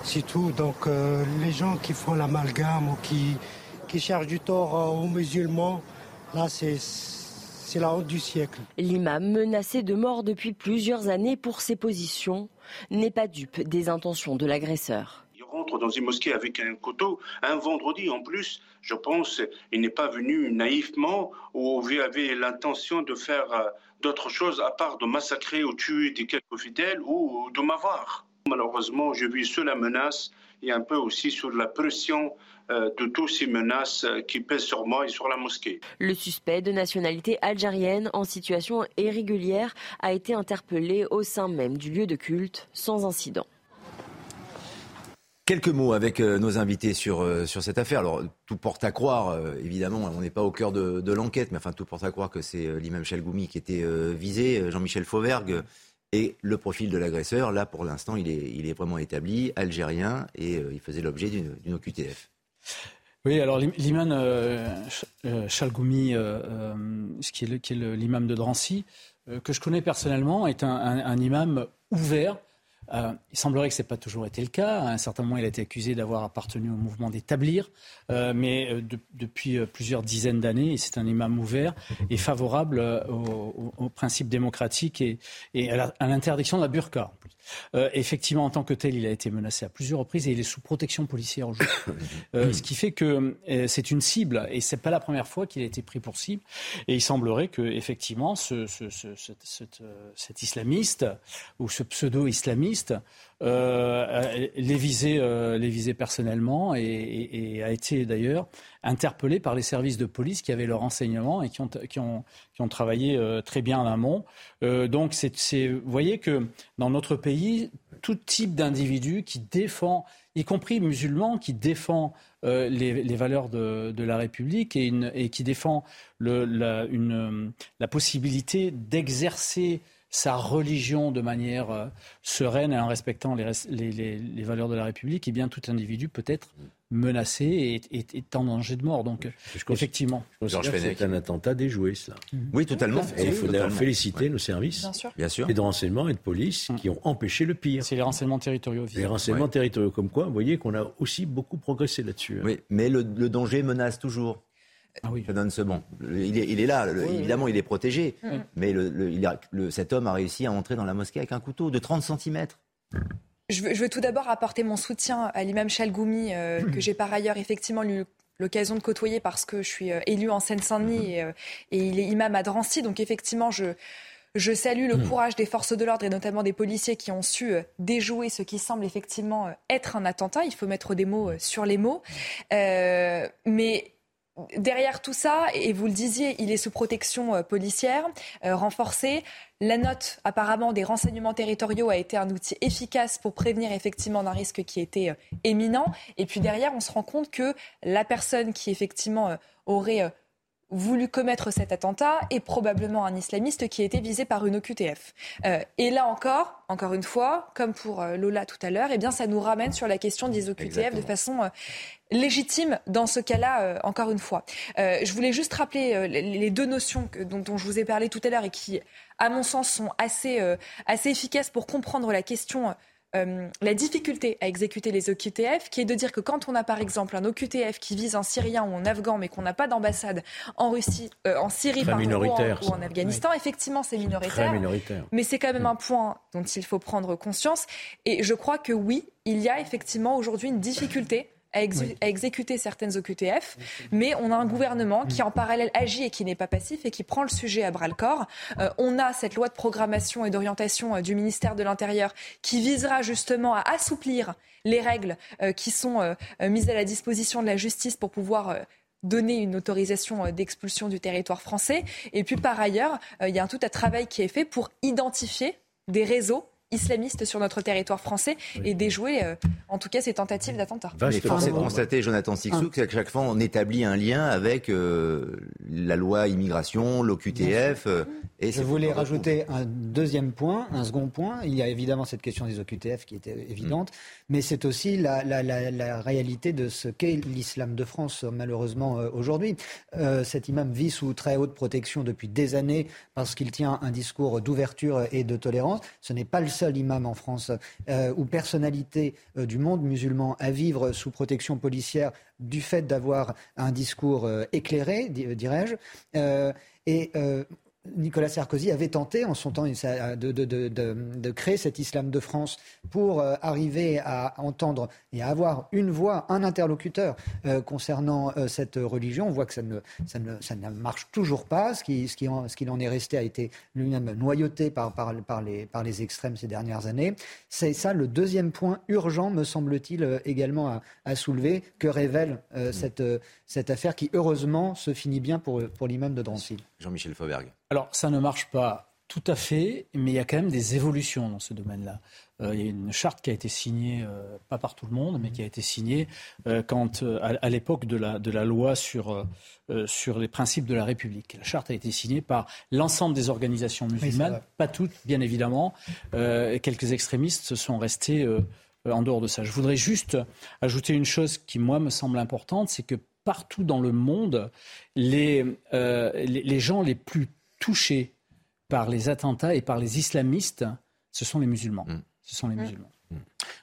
C'est tout. Donc euh, les gens qui font l'amalgame ou qui, qui cherchent du tort euh, aux musulmans, Là, c'est la honte du siècle. L'imam, menacé de mort depuis plusieurs années pour ses positions, n'est pas dupe des intentions de l'agresseur. Il rentre dans une mosquée avec un couteau, un vendredi en plus. Je pense il n'est pas venu naïvement ou il avait l'intention de faire euh, d'autres choses à part de massacrer ou tuer des quelques fidèles ou de m'avoir. Malheureusement, je vis sur la menace et un peu aussi sur la pression euh, de toutes ces menaces euh, qui pèsent sur moi et sur la mosquée. Le suspect de nationalité algérienne en situation irrégulière a été interpellé au sein même du lieu de culte sans incident. Quelques mots avec euh, nos invités sur, sur cette affaire. Alors, tout porte à croire, évidemment, on n'est pas au cœur de, l'enquête, mais enfin, tout porte à croire que c'est l'imam Chalgoumi qui était visé, Jean-Michel Fauvergue, et le profil de l'agresseur. Là, pour l'instant, il est, vraiment établi, algérien, et il faisait l'objet d'une OQTF. Oui, alors l'imam euh, euh, Chalgoumi, euh, qui est l'imam de Drancy, que je connais personnellement, est un imam ouvert euh, il semblerait que ce n'ait pas toujours été le cas. À un certain moment, il a été accusé d'avoir appartenu au mouvement d'établir, euh, mais euh, depuis plusieurs dizaines d'années, c'est un imam ouvert et favorable aux, principes démocratiques et, à l'interdiction de la burqa. Effectivement, en tant que tel, il a été menacé à plusieurs reprises et il est sous protection policière aujourd'hui. ce qui fait que c'est une cible et c'est pas la première fois qu'il a été pris pour cible. Et il semblerait que effectivement, ce, cet islamiste ou ce pseudo-islamiste euh, les, visait, euh, les visait personnellement et, a été d'ailleurs interpellé par les services de police qui avaient leur renseignement et qui ont, qui ont, qui ont travaillé euh, très bien en amont. donc, c'est, vous voyez que dans notre pays, tout type d'individu qui défend, y compris musulman, qui défend les, valeurs de, la République et, et qui défend le, la, une, la possibilité d'exercer sa religion de manière euh, sereine et en respectant les, les, valeurs de la République, et eh bien tout individu peut être menacé et, est en danger de mort. Donc, effectivement. c'est un attentat déjoué, cela. Mm-hmm. Oui, totalement. Et il faut féliciter nos services Bien sûr. et de renseignement et de police qui ont empêché le pire. C'est les renseignements territoriaux. Les renseignements territoriaux, comme quoi, vous voyez qu'on a aussi beaucoup progressé là-dessus. Hein. Oui, mais le danger menace toujours. Ah oui. donne ce bon. Il est, là, évidemment, il est protégé. Mais cet homme a réussi à entrer dans la mosquée avec un couteau de 30 cm. Je veux, tout d'abord apporter mon soutien à l'imam Chalgoumi, euh, que j'ai par ailleurs effectivement eu l'occasion de côtoyer parce que je suis euh, élu en Seine-Saint-Denis euh, et, il est imam à Drancy. Donc effectivement, je, je salue le hmm. courage des forces de l'ordre et notamment des policiers qui ont su déjouer ce qui semble effectivement être un attentat. Il faut mettre des mots sur les mots. mais derrière tout ça, et vous le disiez, il est sous protection euh, policière euh, renforcée. La note apparemment des renseignements territoriaux a été un outil efficace pour prévenir effectivement d'un risque qui était euh, éminent. Et puis derrière, on se rend compte que la personne qui effectivement aurait voulu commettre cet attentat est probablement un islamiste qui a été visé par une OQTF. Euh, et là encore, encore une fois, comme pour euh, Lola tout à l'heure, eh bien, ça nous ramène sur la question des OQTF de façon euh, légitime dans ce cas-là, encore une fois. je voulais juste rappeler les deux notions dont, dont, je vous ai parlé tout à l'heure et qui, à mon sens, sont assez, assez efficaces pour comprendre la question euh, la difficulté à exécuter les OQTF, qui est de dire que quand on a par exemple un OQTF qui vise un Syrien ou un Afghan, mais qu'on n'a pas d'ambassade en Russie, euh, en Syrie ou, en, Afghanistan, effectivement c'est minoritaire, minoritaire. Mais c'est quand même un point dont il faut prendre conscience. Et je crois que oui, il y a effectivement aujourd'hui une difficulté à, exécuter certaines OQTF, mais on a un gouvernement qui en parallèle agit et qui n'est pas passif et qui prend le sujet à bras le corps. Euh, on a cette loi de programmation et d'orientation euh, du ministère de l'Intérieur qui visera justement à assouplir les règles euh, qui sont mises à la disposition de la justice pour pouvoir donner une autorisation d'expulsion du territoire français. Et puis par ailleurs, il y a un tout un travail qui est fait pour identifier des réseaux islamistes sur notre territoire français et déjouer, euh, en tout cas, ces tentatives d'attentat. Mais force est de constater, Jonathan Sixou, qu'à chaque fois, on établit un lien avec euh, la loi immigration, l'OQTF. Euh, et Je voulais rajouter un deuxième point, un second point. Il y a évidemment cette question des OQTF qui était évidente, mm. mais c'est aussi la, la, la, la, réalité de ce qu'est l'islam de France, malheureusement, aujourd'hui. cet imam vit sous très haute protection depuis des années parce qu'il tient un discours d'ouverture et de tolérance. Ce n'est pas le seul imam en France euh, ou personnalité euh, du monde musulman à vivre sous protection policière du fait d'avoir un discours euh, éclairé, dirais-je. et Nicolas Sarkozy avait tenté en son temps de, créer cet islam de France pour euh, arriver à entendre et à avoir une voix, un interlocuteur euh, concernant euh, cette religion. On voit que ça ne, ça ne, marche toujours pas. Ce qu'il qui en, en, est resté a été lui-même noyauté par, par, les, par les extrêmes ces dernières années. C'est ça le deuxième point urgent, me semble-t-il, également à, soulever, que révèle cette, cette affaire qui, heureusement, se finit bien pour, pour l'imam de Drancy. Jean-Michel Fauberg. Alors, ça ne marche pas tout à fait, mais il y a quand même des évolutions dans ce domaine-là. Euh, il y a une charte qui a été signée, euh, pas par tout le monde, mais qui a été signée euh, quand, à, l'époque de la, de la loi sur, sur les principes de la République. La charte a été signée par l'ensemble des organisations musulmanes, pas toutes, bien évidemment. quelques extrémistes sont restés en dehors de ça. Je voudrais juste ajouter une chose qui, moi, me semble importante, c'est que partout dans le monde, les, les, les gens les plus touchés par les attentats et par les islamistes, ce sont les musulmans. Mm. Ce sont les mm. musulmans. Mm.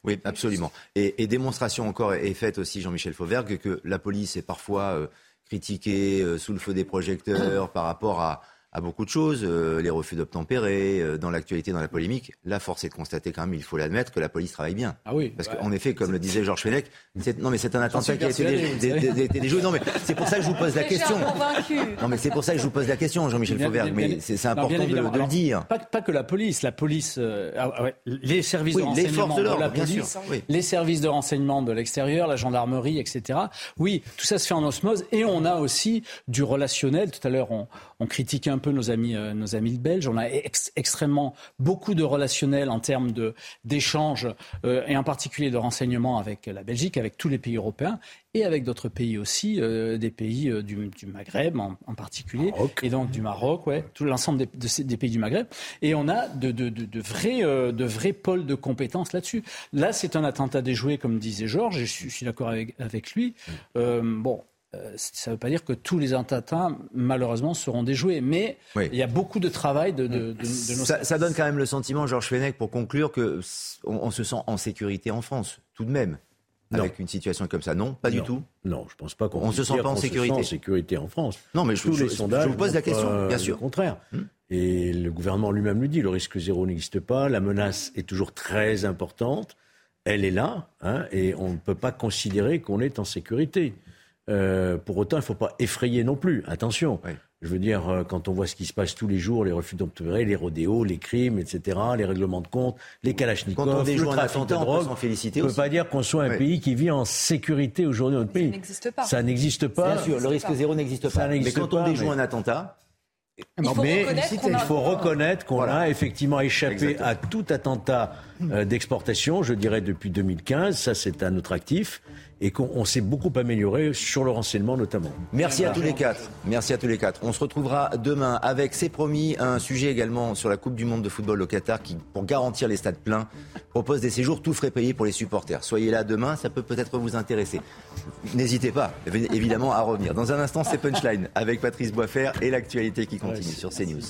Oui, absolument. Et, démonstration encore est faite aussi, Jean-Michel Fauvergue, que la police est parfois euh, critiquée euh, sous le feu des projecteurs par rapport à, à beaucoup de choses, euh, les refus d'obtempérer, euh, dans l'actualité, dans la polémique. Là, force est de constater quand même, il faut l'admettre, que la police travaille bien. Ah oui. Parce qu'en effet, comme le disait Georges Fenech, non mais c'est un attentat qui a été déjoué. Non mais c'est pour ça que je vous pose la question. Non mais c'est pour ça que je vous pose la question, Jean-Michel Fauvergue. Mais c'est important de, le dire. Pas, pas, que la police, la police, euh, ah les services de renseignement de la police, les services de renseignement de l'extérieur, la gendarmerie, etc. Oui, tout ça se fait en osmose et on a aussi du relationnel. Tout à l'heure, on, on critiquait un peu nos amis, euh, nos amis belges. On a extrêmement beaucoup de relationnel en termes d'échanges euh, et en particulier de renseignements avec la Belgique, avec tous les pays européens et avec d'autres pays aussi, euh, des pays du, Maghreb en, particulier, et donc du Maroc, ouais, tout l'ensemble des, des, pays du Maghreb. Et on a de, de, de, vrais, de vrais pôles de compétences là-dessus. Là, c'est un attentat déjoué, comme disait Georges, et je, suis d'accord avec, avec lui. bon, ça ne veut pas dire que tous les attentats, malheureusement, seront déjoués. Mais il y a beaucoup de travail de, de, ça, donne quand même le sentiment, Georges Fenech, pour conclure, qu'on on se sent en sécurité en France, tout de même. Avec une situation comme ça, non Pas du tout Non, je ne pense pas qu'on on se sent pas en sécurité. en sécurité en France. Non, mais je, Tous les sondages je vous pose la question, bien sûr. Au contraire. Hmm. Et le gouvernement lui-même le dit, le risque zéro n'existe pas, la menace est toujours très importante, elle est là, hein, et on ne peut pas considérer qu'on est en sécurité. Euh, pour autant, il ne faut pas effrayer non plus. Attention. Je veux dire, euh, quand on voit ce qui se passe tous les jours, les refus d'obtempérer, les rodéos, les crimes, etc., les règlements de compte, les kalachnikovs, le trafic de drogue, on ne peut pas dire qu'on soit un pays qui vit en sécurité aujourd'hui dans notre pays. Ça n'existe pas. Ça n'existe pas. Bien sûr, le risque zéro n'existe pas. Mais quand on déjoue un attentat, il faut mais il faut reconnaître qu'on a effectivement échappé à tout attentat euh, d'exportation, je dirais depuis 2015. Ça, c'est un autre actif. Et qu'on s'est beaucoup amélioré sur le renseignement notamment. Merci à tous les quatre. Merci à tous les quatre. On se retrouvera demain avec, c'est promis, un sujet également sur la Coupe du Monde de football au Qatar qui, pour garantir les stades pleins, propose des séjours tout frais payés pour les supporters. Soyez là demain, ça peut peut-être vous intéresser. N'hésitez pas, évidemment, à revenir. Dans un instant, c'est Punchline avec Patrice Boisfer et l'actualité qui continue sur CNews.